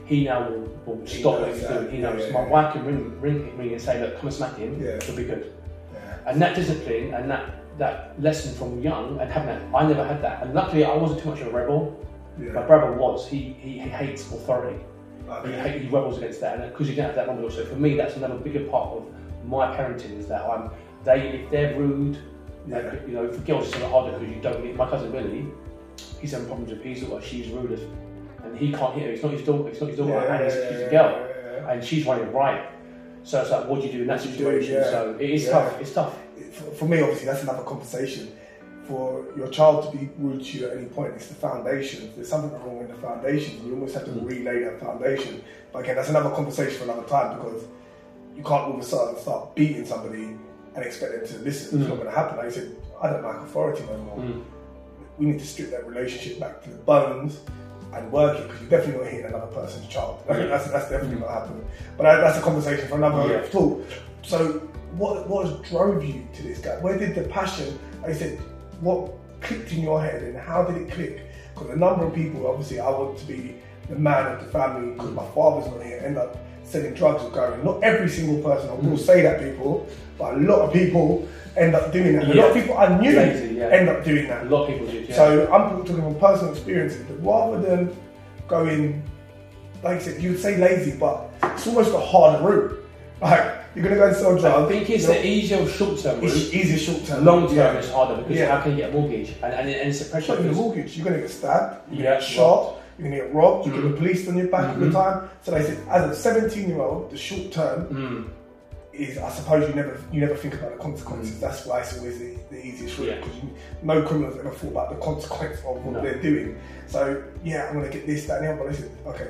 he now will, will He stop what he's doing. He knows. Yeah, My yeah. wife can ring, ring me and say, "Look, come and smack him. Yeah. It'll be good." Yeah. And that discipline and that that lesson from young and having that, I never had that. And luckily, I wasn't too much of a rebel. My Yeah. brother was. He he, he hates authority. He, Okay. hate, he rebels against that, and because you don't have that one, so for me, that's another bigger part of my parenting is that I'm they if they're rude, Yeah. like, you know, for girls it's a lot harder because you don't get. My cousin Billy, he's having problems with his daughter. She's rude and he can't hit her. It's not his daughter. It's not his daughter, and it's, it's a girl, yeah. and she's running right. So it's like, what do you do in that do situation? yeah. So it is Yeah. tough. It's tough. For, me, obviously, that's another conversation. For your child to be rude to you at any point, it's the foundation. There's something wrong with the foundation. You almost have to Mm. relay that foundation. But again, that's another conversation for another time because you can't all of a sudden start beating somebody and expect them to listen. It's Mm. not going to happen. Like I said, I don't like authority no more. Mm. We need to strip that relationship back to the bones and work it because you're definitely not hitting another person's child. That's, that's definitely not happening. But that, that's a conversation for another Yeah. talk. So, what what drove you to this guy? Where did the passion? Like I said, what clicked in your head, and how did it click? Because a number of people, obviously, I want to be the man of the family because my father's not here. End up selling drugs or going. Not every single person. I will mm. say that people, but a lot of people end up doing that. A lot of people I knew Lazy, yeah. end up doing that. A lot of people do. Yeah. So I'm talking from personal experiences. But rather than going, like I said, you would say lazy, but it's almost a harder route. Like you're gonna go and sell drugs. I think it's the easier short term route. it's easier short term. Long term Yeah. is harder because Yeah. how can you get a mortgage and, and, and it's a pressure. But in the mortgage, you're gonna get stabbed, you're Yeah, gonna get shot, you're gonna get robbed, you're Mhm. gonna get police on your back all the Mhm. time. So they said, as a 17 year old, the short term Mm. Is, I suppose, you never you never think about the consequences. That's why it's always the, the easiest route Yeah. because no criminals ever thought about the consequence of what No. they're doing. So yeah, I'm gonna get this, that, and the other. But said, okay,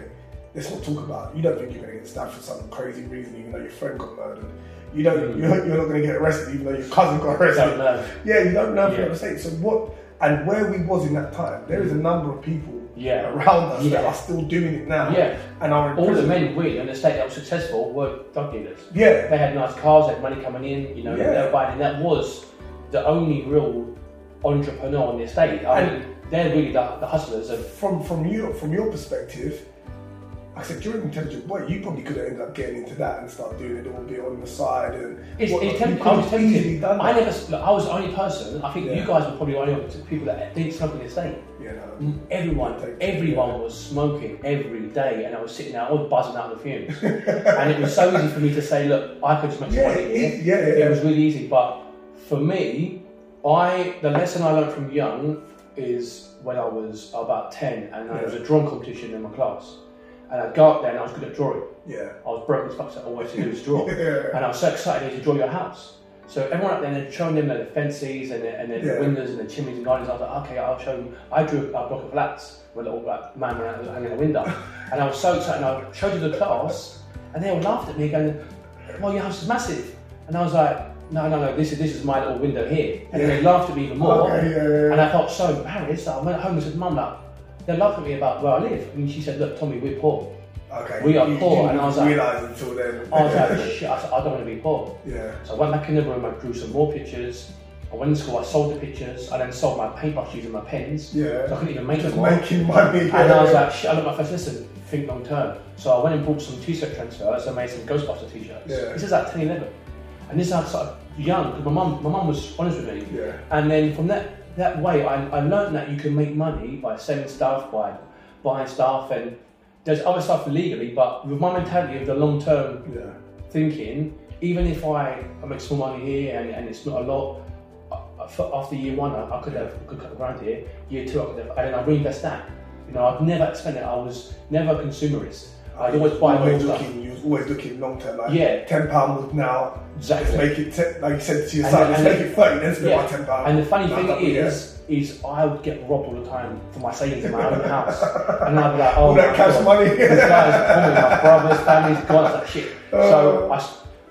let's not talk about. You don't think you're gonna get stabbed for some crazy reason, even though your friend got murdered. You don't. Mm. You're, you're not gonna get arrested, even though your cousin got arrested. Yeah, you don't know if Yeah. you're mistake. So what? And where we was in that time, there is a number of people Yeah. around us that Yeah. are still doing it now. Yeah. And are in All the men we in the state that were successful were drug dealers. Yeah. They had nice cars, they had money coming in, you know, Yeah. they were buying. And that was the only real entrepreneur on the estate. I And- mean, they're really the, the hustlers. And From from you from your perspective, I said you're an intelligent boy. You probably could have ended up getting into that and start doing it a little bit on the side and. it's, tempting. I was easily tempted. done I never. Look, I was the only person. I think Yeah. you guys were probably the only people that didn't smoke in the estate. Yeah, no. Mm, everyone, Take- everyone was smoking every day, and I was sitting there, was buzzing out of the fumes. and it was so easy for me to say, look, I could just make Yeah, money it, here. yeah, yeah, It was really easy, but for me, I the lesson I learned from young is when I was about ten, and there was a drum competition in my class, and I'd go up there and I was good at drawing. yeah. I was broke as fuck, so all I had to do was draw, Yeah. and I was so excited to draw your house. So everyone up there, and they're showing them the fences and the, and the Yeah. windows and the chimneys and gardens. I was like, okay, I'll show them. I drew a block of flats with a little like, man hanging in the window, and I was so excited. And I showed you the class, and they all laughed at me, going, "Well, your house is massive," and I was like. No, no, no. This is this is my little window here, and then they laughed at me even more. Okay, yeah, yeah, And. I felt so embarrassed. That I went home and said, "Mum, like, they laughed at me about where I live." And she said, "Look, Tommy, we're poor." Okay. we are You- poor, you and I was like- realise until then. I was like, "Shit!" I said, "I don't want to be poor." yeah. So I went back in the room. I drew some more pictures. I went to school. I sold the pictures. I then sold my paintbrushes and my pens. Yeah. So I couldn't even make Just them more. making money. And I was like, shit, I looked at my face, listen, think long term. So I went and bought some t-shirt transfers. I made some Ghostbuster t-shirts. Yeah. This is like 10, 11. And this is like sort of young, because my mum, my mum was honest with me. yeah. And then from that, that way, I, I learned that you can make money by selling stuff, by buying stuff, and there's other stuff illegally, but with my mentality of the long term Yeah. thinking, even if I, I make some money here and, and it's not a lot, uh, for- after year one, I, I could have a good couple grand here. Year two, I could have, and then I reinvest that. You know, I've never spent it. I was never a consumerist. I'd always buy more always stuff. looking, you was always looking long term. Like Yeah. ten pound now. Exactly. Let's make it te- like you said to your son. Let's make it thirty. Then spend Yeah. my ten pound. And the funny thing double, yeah. is, is I would get robbed all the time for my savings in my own house, and I'd be like, oh all that cash God. money. These guys, all my brothers, families, it's like shit. So Uh.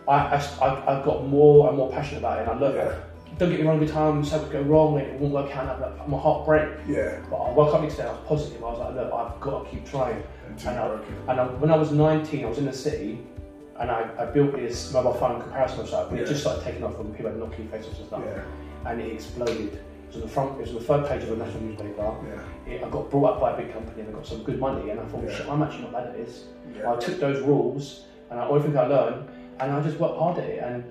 I, I, I I- I got more and more passionate about it, and I looked Yeah. Don't get me wrong, every time something go wrong, it won't work out, like, my heart break. Yeah. But I woke up next day, I was positive. I was like, look, I've got to keep trying. Until And I, and I, when I was 19, I was in the city, and I, I built this mobile phone comparison website. But Yeah. it just started taking off when people had Nokia faces and stuff, Yeah. and it exploded. It was on the front, it was on the third page of a national newspaper. Yeah. It, I got brought up by a big company and I got some good money, and I thought, Yeah. shit, I'm actually not bad at this. I took those rules and I, everything I learned, and I just worked hard at it. And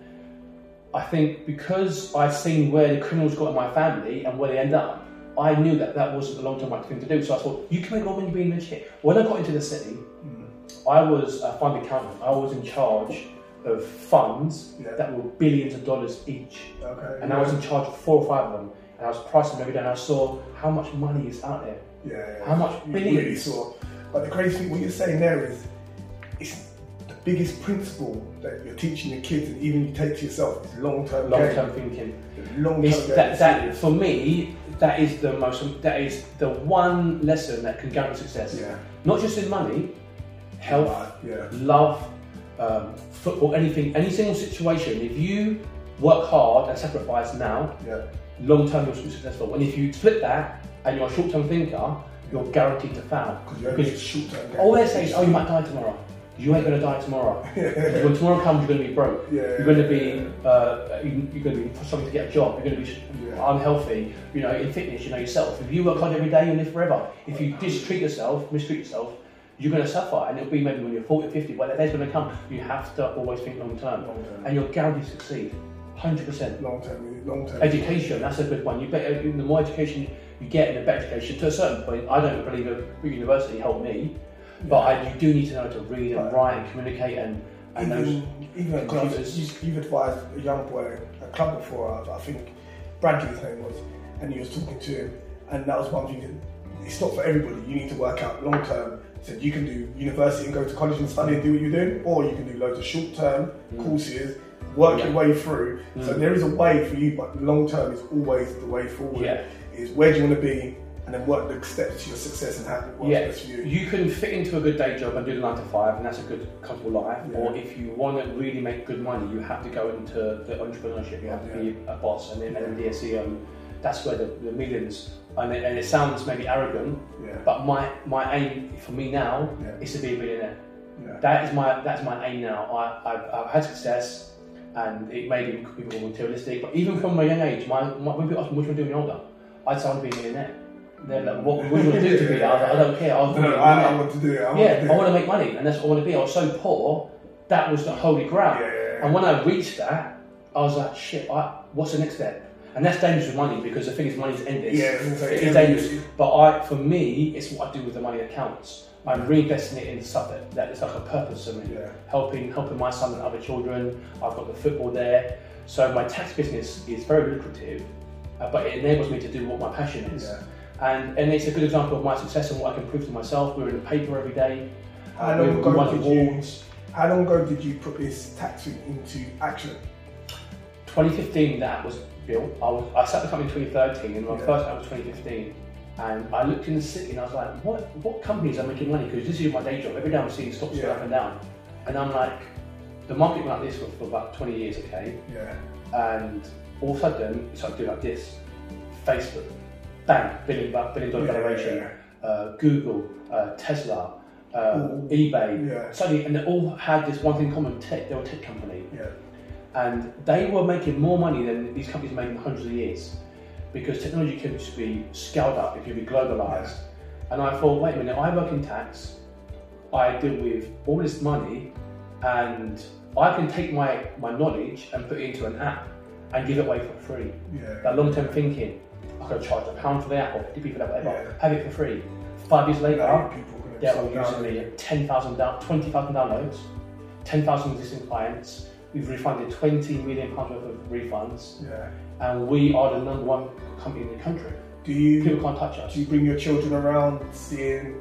I think because I'd seen where the criminals got in my family and where they end up, I knew that that wasn't the long-term right thing to do. So I thought, you can make more money being rich here. When I got into the city, Mm. I was a fund accountant. I was in charge of funds Yeah. that were billions of dollars each, Okay. and I was in charge of four or five of them. And I was pricing them every day, and I saw how much money is out there. Yeah, yeah. How much You billions? really saw. But the crazy thing, what you're saying there is, it's biggest principle that you're teaching your kids, and even you take to yourself, is long-term. Long-term thinking. Long-term. It's that, that for me, that is the most. That is the one lesson that can guarantee success. Yeah. Not just in money, health, Yeah. love, um, football, anything, any single situation. If you work hard and sacrifice now, Yeah. long term you'll be successful. And if you flip that and you're a short term thinker, you're guaranteed to fail. Because you're short-term. All they say is, "Oh, you might die tomorrow." You ain't gonna die tomorrow. When tomorrow comes, you're gonna be broke. Yeah. You're going to be uh, you- you're going to be struggling to get a job. You're going to be unhealthy. You know, in fitness, you know yourself. If you work hard every day, you live forever. If you mistreat yourself, mistreat yourself, you're going to suffer, and it'll be maybe when you're 40, 50. But that day's going to come. You have to always think long term, and you're guaranteed to succeed. Hundred percent. Long-term. Long-term. Education, that's a good one. You better, the more education you get, the better education. To a certain point, I don't believe a university helped me, but I, you do need to know to read and write and communicate and and even even clubs, computers. you've advised a young boy a club before. I, I think Bradley his name was, and he was talking to him, and that was one thing. It's not for everybody. You need to work out long term. Said you can do university and go to college and study and do what you're doing, or you can do loads of short term courses, work your Mm. Way through. So Mm. there is a way for you, but long term is always the way forward. Yeah. Is where do you want to be, and then what the steps to your success and how it works Yeah, best for you. you can fit into a good day job and do the nine to five, and that's a good, comfortable life. Yeah. Or if you want to really make good money, you have to go into the entrepreneurship. You have to be a boss and then and be CEO. And that's where the, the millions. And it, and it sounds maybe arrogant, Yeah. but my my aim for me now Yeah. is to be a billionaire. Yeah. That is my that's my aim now. I, I've, I've had success, and it may be people more materialistic, but even from my young age, my, my when people ask me what you want to do when you're older, I'd say I want to be a millionaire. They're like, what, you want to do to be that? I, was like, I don't care. I was No, no, I, I want to do it. I want yeah, to do I want to make money, and that's what I want to be. I was so poor, that was the holy grail. Yeah, yeah. And when I reached that, I was like, shit, I, what's the next step? And that's dangerous with money because the thing is, money's endless. Yeah, it's dangerous. But I, for me, it's what I do with the money that counts. I'm reinvesting it in stuff that, that is like a purpose for me. Yeah. Helping, helping my son and other children. I've got the football there. So my tax business is very lucrative, uh, but it enables me to do what my passion is. Yeah. And, and it's a good example of my success and what I can prove to myself. We're in the paper every day. How long ago did you? How long ago did you put this tactic into action? 2015 that was built. I was I set the company in 2013 and my Yeah. first ad was 2015. And I looked in the city and I was like, what what companies are making money? Because this is my day job. Every day I'm seeing stocks go up and down. And I'm like, the market went like this for, for about 20 years, okay? Yeah. And all of a sudden it started doing like this. Facebook, bang, billion, bu- dollar Yeah, valuation. yeah, Uh, Google, uh, Tesla, uh, eBay. Yeah. Suddenly, and they all had this one thing in common: tech. They were a tech company Yeah. and they were making more money than these companies made in hundreds of years because technology can just be scaled up, it can be globalized. And I thought, wait a minute, I work in tax, I deal with all this money, and I can take my, my knowledge and put it into an app and give it away for free. Yeah. That long term thinking, I could charge a pound for the app or 50p for Yeah. have it for free. Five years later, they're all using me 10,000 down, 20,000 downloads, 10,000 existing clients. We've refunded 20 million pounds worth of refunds, Yeah. and we are the number one company in the country. Do you People can't touch us. do you bring your children around seeing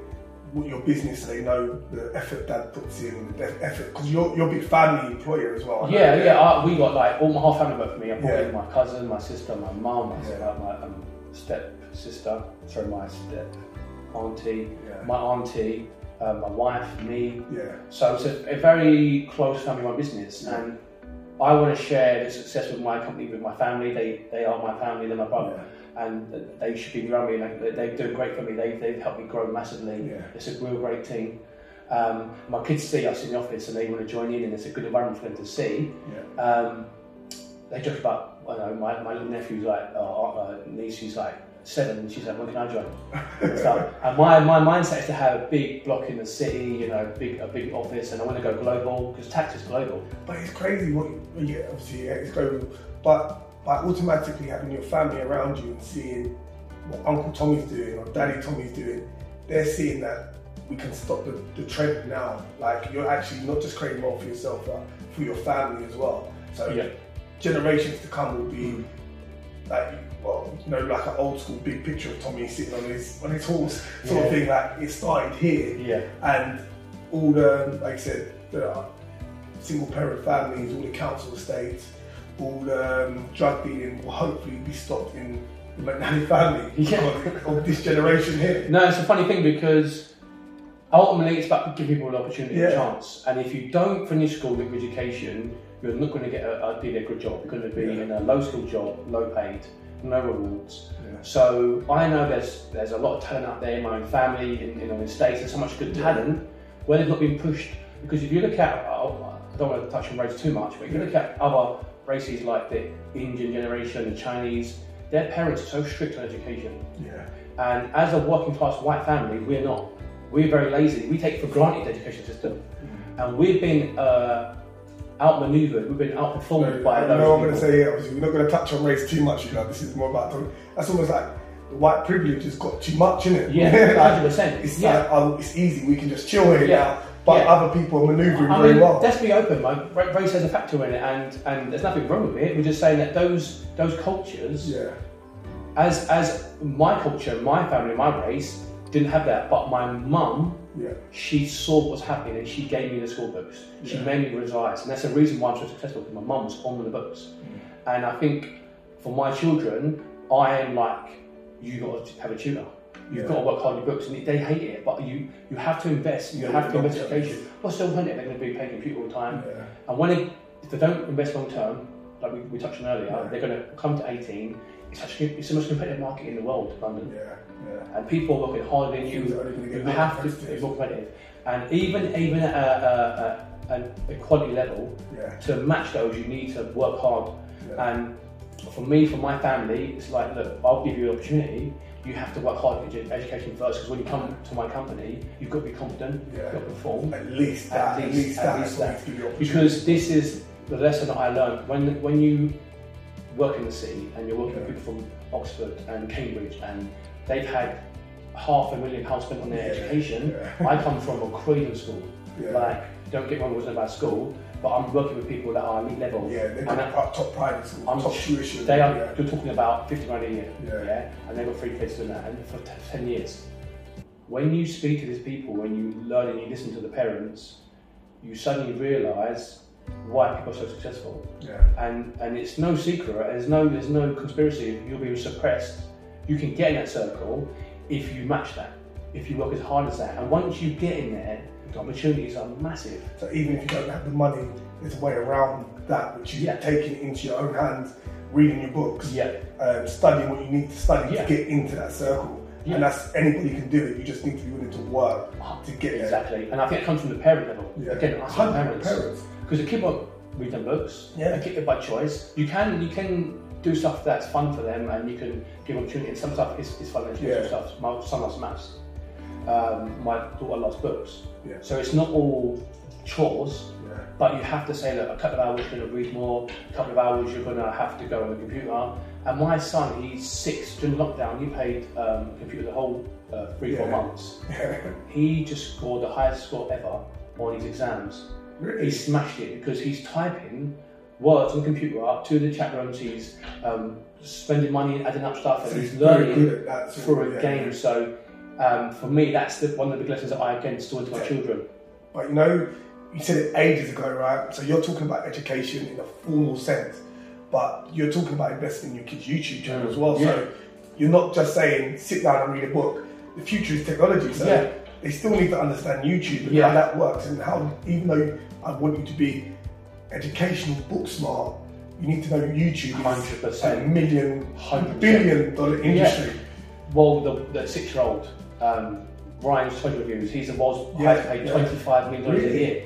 what your business so they know the effort dad puts in, the effort because you're you're a big family employer as well. Yeah, yeah. I, we got like all my whole family work for me. I brought Yeah. in my cousin, my sister, my mum, my, Yeah. my um, step sister, sorry, my step auntie, Yeah. my auntie, uh, my wife, me. Yeah. So it's a, a very close family run business, Yeah. and I want to share the success with my company, with my family. They they are my family, they're my brother, and they should be around me. Like, they- they're doing great for me. They they've helped me grow massively. Yeah. It's a real great team. Um, my kids see us in the office and they want to join in, and it's a good environment for them to see. Yeah. Um, they joke about, I know, my, my little nephew's like, uh, uh, niece, she's like seven, and she's like, when can I join? and, stuff. and my, my mindset is to have a big block in the city, you know, big, a big office, and I want to go global because tax is global. But it's crazy what you get, obviously, yeah, it's global. But by automatically having your family around you and seeing what Uncle Tommy's doing or Daddy Tommy's doing, they're seeing that we can stop the, the trend now. Like, you're actually not just creating more for yourself, but for your family as well. So, Yeah. Generations to come will be like, well, you know, like an old school big picture of Tommy sitting on his on his horse sort Yeah. of thing. Like, it started here Yeah. and all the, like I said, the single parent families, all the council estates, all the um, drug dealing will hopefully be stopped in the McNally family Yeah. of, this generation here. No, it's a funny thing because ultimately it's about giving people an opportunity, a chance. And if you don't finish school with education, you're not going to get a, a good job. You're going to be Yeah. in a low skill job, low paid, no rewards. Yeah. So I know there's there's a lot of talent out there in my own family, in, in the states. There's so much good talent where they've not been pushed. Because if you look at, I don't want to touch on race too much, but if you look at other races like the Indian generation, the Chinese, their parents are so strict on education. Yeah. And as a working class white family, we're not. We're very lazy. We take for granted the education system, and we've been uh, outmaneuvered. We've been outperformed So, by I those know I'm going to say here, obviously, we're not going to touch on race too much, you know, this is more about, that's almost like the white privilege has got too much in it. Yeah, hundred percent. It's Yeah. like, oh, it's easy, we can just chill here Yeah. now, but Yeah. other people are manoeuvring I very mean, well. let's be open. Like, race has a factor in it, and and there's nothing wrong with it. We're just saying that those those cultures, Yeah. as as my culture, my family, my race, didn't have that. But my mum, Yeah. she saw what was happening, and she gave me the school books. She Yeah. made me revise, and that's the reason why I'm so successful. Because my mum was on the books, Mm. and I think for my children, I am like, you got to have a tutor. You've Yeah. got to work hard on your books, and they hate it, but you you have to invest. You Yeah, have to invest in education. What's the alternative? They're going to be playing computer all the time. Yeah. And when they, if they don't invest long term, like we, we touched on earlier, Yeah. they're going to come to 18. It's such a, it's the most competitive market in the world, London, Yeah. Yeah. and people are working harder than you. are only gonna get You have to be more competitive, and even even at a, a, a, an equality level, Yeah. to match those, you need to work hard. Yeah. And for me, for my family, it's like, look, I'll give you an opportunity. You have to work hard at edu- education first, because when you come to my company, you've got to be confident, Yeah. you've got to perform. At least that. At least- least, at that. least is what that. needs to be the opportunity. Because this is the lesson that I learned when when you work in the city and you're working with people from Oxford and Cambridge and they've had half a million pounds spent on their Yeah, education. yeah. I come from a Croydon school. Yeah. Like, don't get me wrong, it wasn't about school, but I'm working with people that are elite level. Yeah, they've And top, top private school, I'm top tuition. They are. Yeah. You're talking about fifty grand a year. Yeah. And they've got three kids doing that, and for t- ten years. When you speak to these people, when you learn and you listen to the parents, you suddenly realise why people are so successful. Yeah. And and it's no secret. There's no there's no conspiracy. You'll be suppressed. You can get in that circle if you match that. If you work as hard as that, and once you get in there, the opportunities are massive. So even if you don't have the money, there's a way around that, which you Yeah. taking it into your own hands, reading your books, Yeah. um, studying what you need to study Yeah. to get into that circle. Yeah. And that's anybody can do it. You just need to be willing to work to get there. Exactly. And I think it comes from the parent level. Yeah. Again, us as 100 parents. parents. Because the kid won't books. Yeah. Keep it by choice. You can you can do stuff that's fun for them, and you can give opportunity. And some stuff is, is fun and Yeah. stuff. My son loves maths. Um, my daughter loves books. Yeah. So it's not all chores. Yeah. But you have to say, look, a couple of hours you're going to read more, a couple of hours you're going to have to go on the computer. And my son, he's six, during lockdown, he played um, computer the whole uh, three, four months. He just scored the highest score ever on his exams. He really? smashed it because he's typing words on the computer up to the chat rooms, he's um, spending money adding up stuff, So and he's he's very learning good at that. through a yeah, game. yeah. So um, for me, that's the, one of the big lessons that I again instill into my Yeah. children. But you know, you said it ages ago, right? So you're talking about education in a formal sense, but you're talking about investing in your kids' YouTube channel Mm. as well. So you're not just saying sit down and read a book. The future is technology, so they still need to understand YouTube and how that works and how, even though I want you to be educational, book smart, you need to know YouTube Hundred is a percent. million, billion dollar industry. Well, the, the six-year-old um, Ryan's toy reviews. He's the was Yeah, has paid yeah. twenty-five million dollars a year.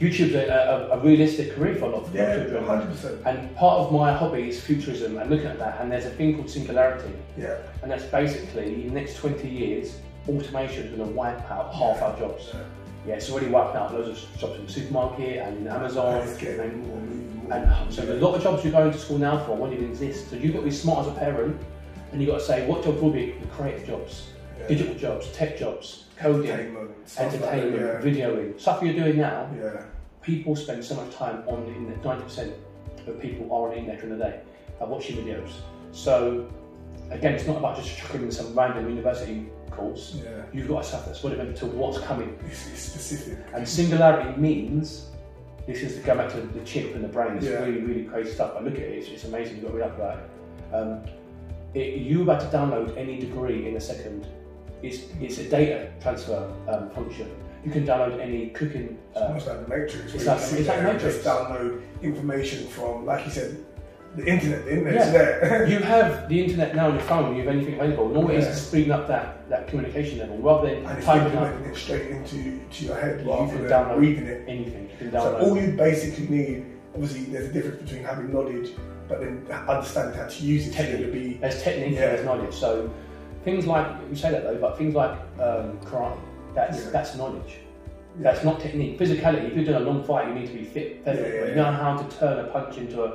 YouTube's a, a, a realistic career for a lot of Yeah, children. hundred percent. And part of my hobby is futurism and looking at that. And there's a thing called singularity, Yeah. and that's basically in the next 20 years, automation is going to wipe out half our jobs. Yeah. Yeah, it's already wiped out loads of jobs in the supermarket and in Amazon. And and, more more. and so a lot of jobs you're going to school now for won't even exist. So you've got to be smart as a parent, and you've got to say what jobs will be the creative jobs, Yeah. digital jobs, tech jobs, coding, entertainment, stuff like entertainment, videoing, stuff you're doing now. Yeah. yeah. People spend so much time on the internet. Ninety percent of people are on the internet during the day, watching videos. So again, it's not about just chucking in some random university course. Yeah. You've got to stuff that's relevant to what's coming. It's, it's specific. And singularity means this is the go back to the chip and the brain. It's Yeah. really, really crazy stuff. I look at it, it's, it's amazing. You've got to read up about it. Um, it. You're about to download any degree in a second. It's, it's a data transfer um, function. You can download any cooking. It's Uh, almost like the Matrix. it's like- it's like Matrix. Just download information from, like you said, the internet. The internet's Yeah. there. you have the internet now on your phone. You have anything available. And all it is Yeah. is speeding up that, that communication level rather than and typing up it straight into to your head You rather can than download reading it. anything. You So all you basically need, obviously, there's a difference between having knowledge, but then understanding how to use it to Technique. be. There's technique Yeah. and there's knowledge. So things like you say that though, but things like um, karate, that's Yeah. that's knowledge. That's not technique. Physicality. If you're doing a long fight, you need to be fit. Yeah, yeah, you know how to turn a punch into a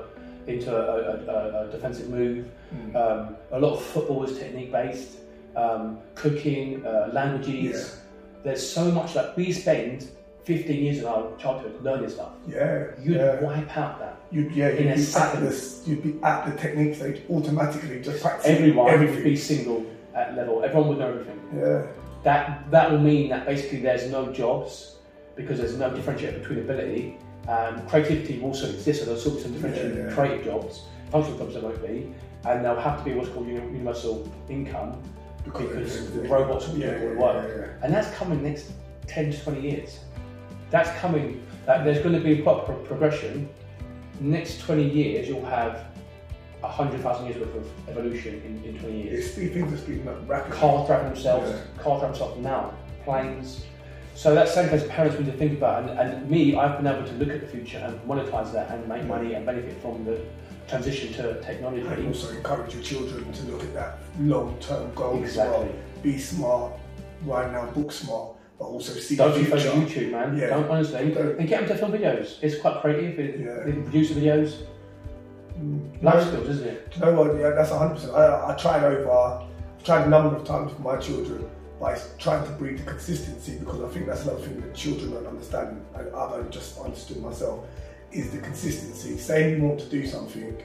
into a, a, a, a defensive move. Mm. Um, a lot of football is technique based. Um, cooking, uh, languages. There's so much that we spend 15 years of our childhood learning stuff. Yeah, You'd yeah. wipe out that. You'd, yeah, you'd be, at you'd be at the technique stage automatically, just practicing Everyone everything. would be single at level. Everyone would know everything. Yeah, that that will mean that basically there's no jobs because there's no differentiator between ability. Um, creativity will also exist, so there'll still be some differentiating Yeah, yeah. creative jobs. Functional jobs there won't be, and there'll have to be what's called universal income because the robots will be yeah, doing all the yeah, work, yeah, and that's coming next 10 to 20 years. That's coming. That there's going to be a proper progression. Next 20 years, you'll have 100,000 years worth of evolution in, in 20 years It's things are speeding up rapidly. cars driving themselves, Yeah. cars driving themselves now, planes. So that's something as parents we need to think about. And, and me, I've been able to look at the future and monetize that and make money and benefit from the transition to technology. And also encourage your children to look at that long-term goal as well. Be smart, right now, book smart, but also see Don't be future. YouTube, man. Yeah. Don't honestly. Don't. And get them to film videos. It's quite creative. It, Yeah. They produce the videos. Mm. Life No, skills, isn't it? You know what? Yeah, that's 100%. I, I tried over, I've tried a number of times with my children by trying to breed the consistency because I think that's another thing that children don't understand, and I've only just understood myself, is the consistency. Saying you want to do something,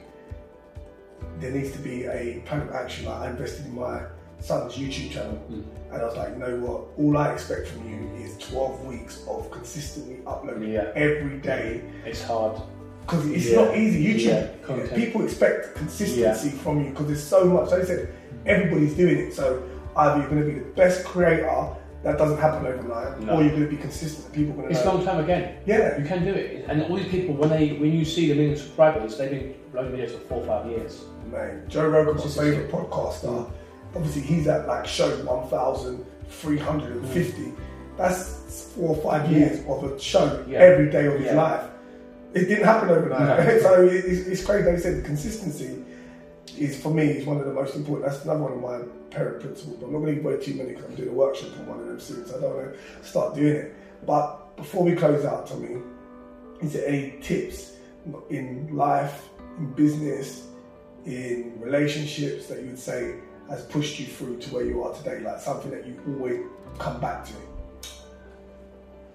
there needs to be a plan of action. Like I invested in my son's YouTube channel, Mm. and I was like, you know what? All I expect from you is 12 weeks of consistently uploading Yeah. every day It's hard. because it's Yeah. not easy. YouTube, Yeah, people expect consistency from you because there's so much. Like I said, everybody's doing it. So either you're going to be the best creator, that doesn't happen overnight, No. or you're going to be consistent. People are going to It's long term again. Yeah, You can do it. And all these people, when they when you see the million subscribers, they've been uploading videos for four or five years. man. Joe Rogan's my favorite podcaster. Obviously, he's at like show 1,350. That's four or five Yeah. years of a show Yeah. every day of his Yeah. life. It didn't happen overnight. No. so it's, it's crazy. I said, the consistency is for me is one of the most important. That's another one of my parent principles. But I'm not going to give away too many because I'm doing a workshop on one of them soon, so I don't want to start doing it. But before we close out, Tommy, is there any tips in life, in business, in relationships that you would say has pushed you through to where you are today? Like something that you always come back to?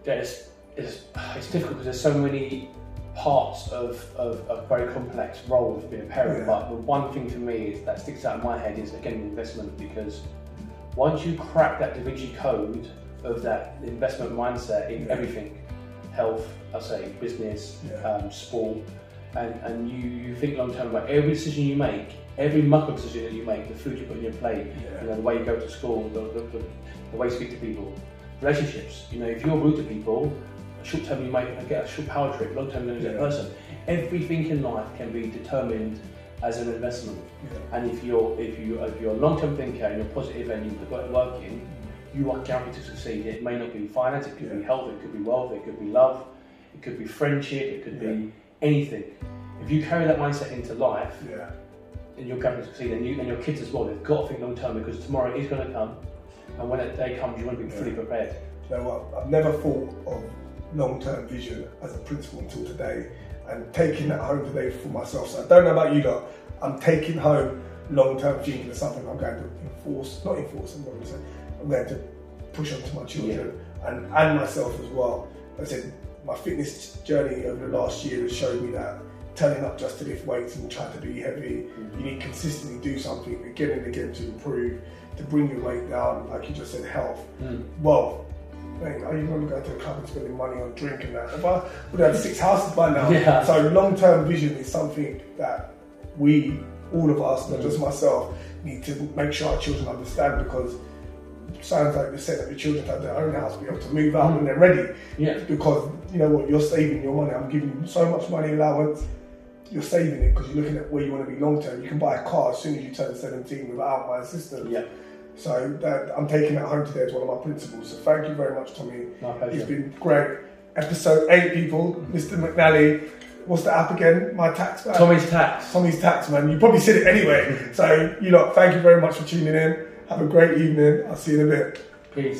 Yeah, it's, it's, it's difficult because there's so many parts of, of a very complex role of being a parent. Yeah. But the one thing for me is, that sticks out in my head is again investment because once you crack that Da Vinci code of that investment mindset in Yeah. everything, health, I say business, Yeah. um, sport, and, and you, you think long term about every decision you make, every micro decision that you make, the food you put in your plate, you know, the way you go to school, the, the, the, the way you speak to people, relationships. You know, if you're rude to people, short term you might get a short power trip, long term you lose Yeah. a person. Everything in life can be determined as an investment. Yeah. And if you're if you if you're a long term thinker and you're positive and you put work work in, you are guaranteed to succeed. It may not be finance, it could be health, it could be wealth, it could be love, it could be friendship, it could be anything. If you carry that mindset into life, Yeah. and you're going to succeed, and you and your kids as well, they've got to think long term because tomorrow is going to come, and when that day comes, you want to be fully prepared. You know what? I've never thought of long-term vision as a principle until today, and taking that home today for myself. So I don't know about you lot. I'm taking home long-term thinking as something I'm going to enforce, not enforce. I'm going to say I'm going to push onto my children and and myself as well. I said my fitness journey over the last year has showed me that turning up just to lift weights and trying to be heavy, you need to consistently do something again and again to improve, to bring your weight down, like you just said, health. Hmm. Well, mate, I remember going to a club and spending money on drink and that. If I would have six houses by now. Yeah. So long term vision is something that we, all of us, not just mm. myself, need to make sure our children understand because it sounds like you said that your children have their own house, be able to move out when mm. they're ready. Yeah. Because you know what, you're saving your money. I'm giving you so much money allowance. You're saving it because you're looking at where you want to be long term. You can buy a car as soon as you turn 17 without my assistance. Yeah. So that, I'm taking that home today as one of my principles. So thank you very much, Tommy. My pleasure. It's been great. Episode eight, people. Mr. McNally. What's the app again? My tax man. Tommy's tax. Tommy's tax man. You probably said it anyway. So you lot, thank you very much for tuning in. Have a great evening. I'll see you in a bit. Peace.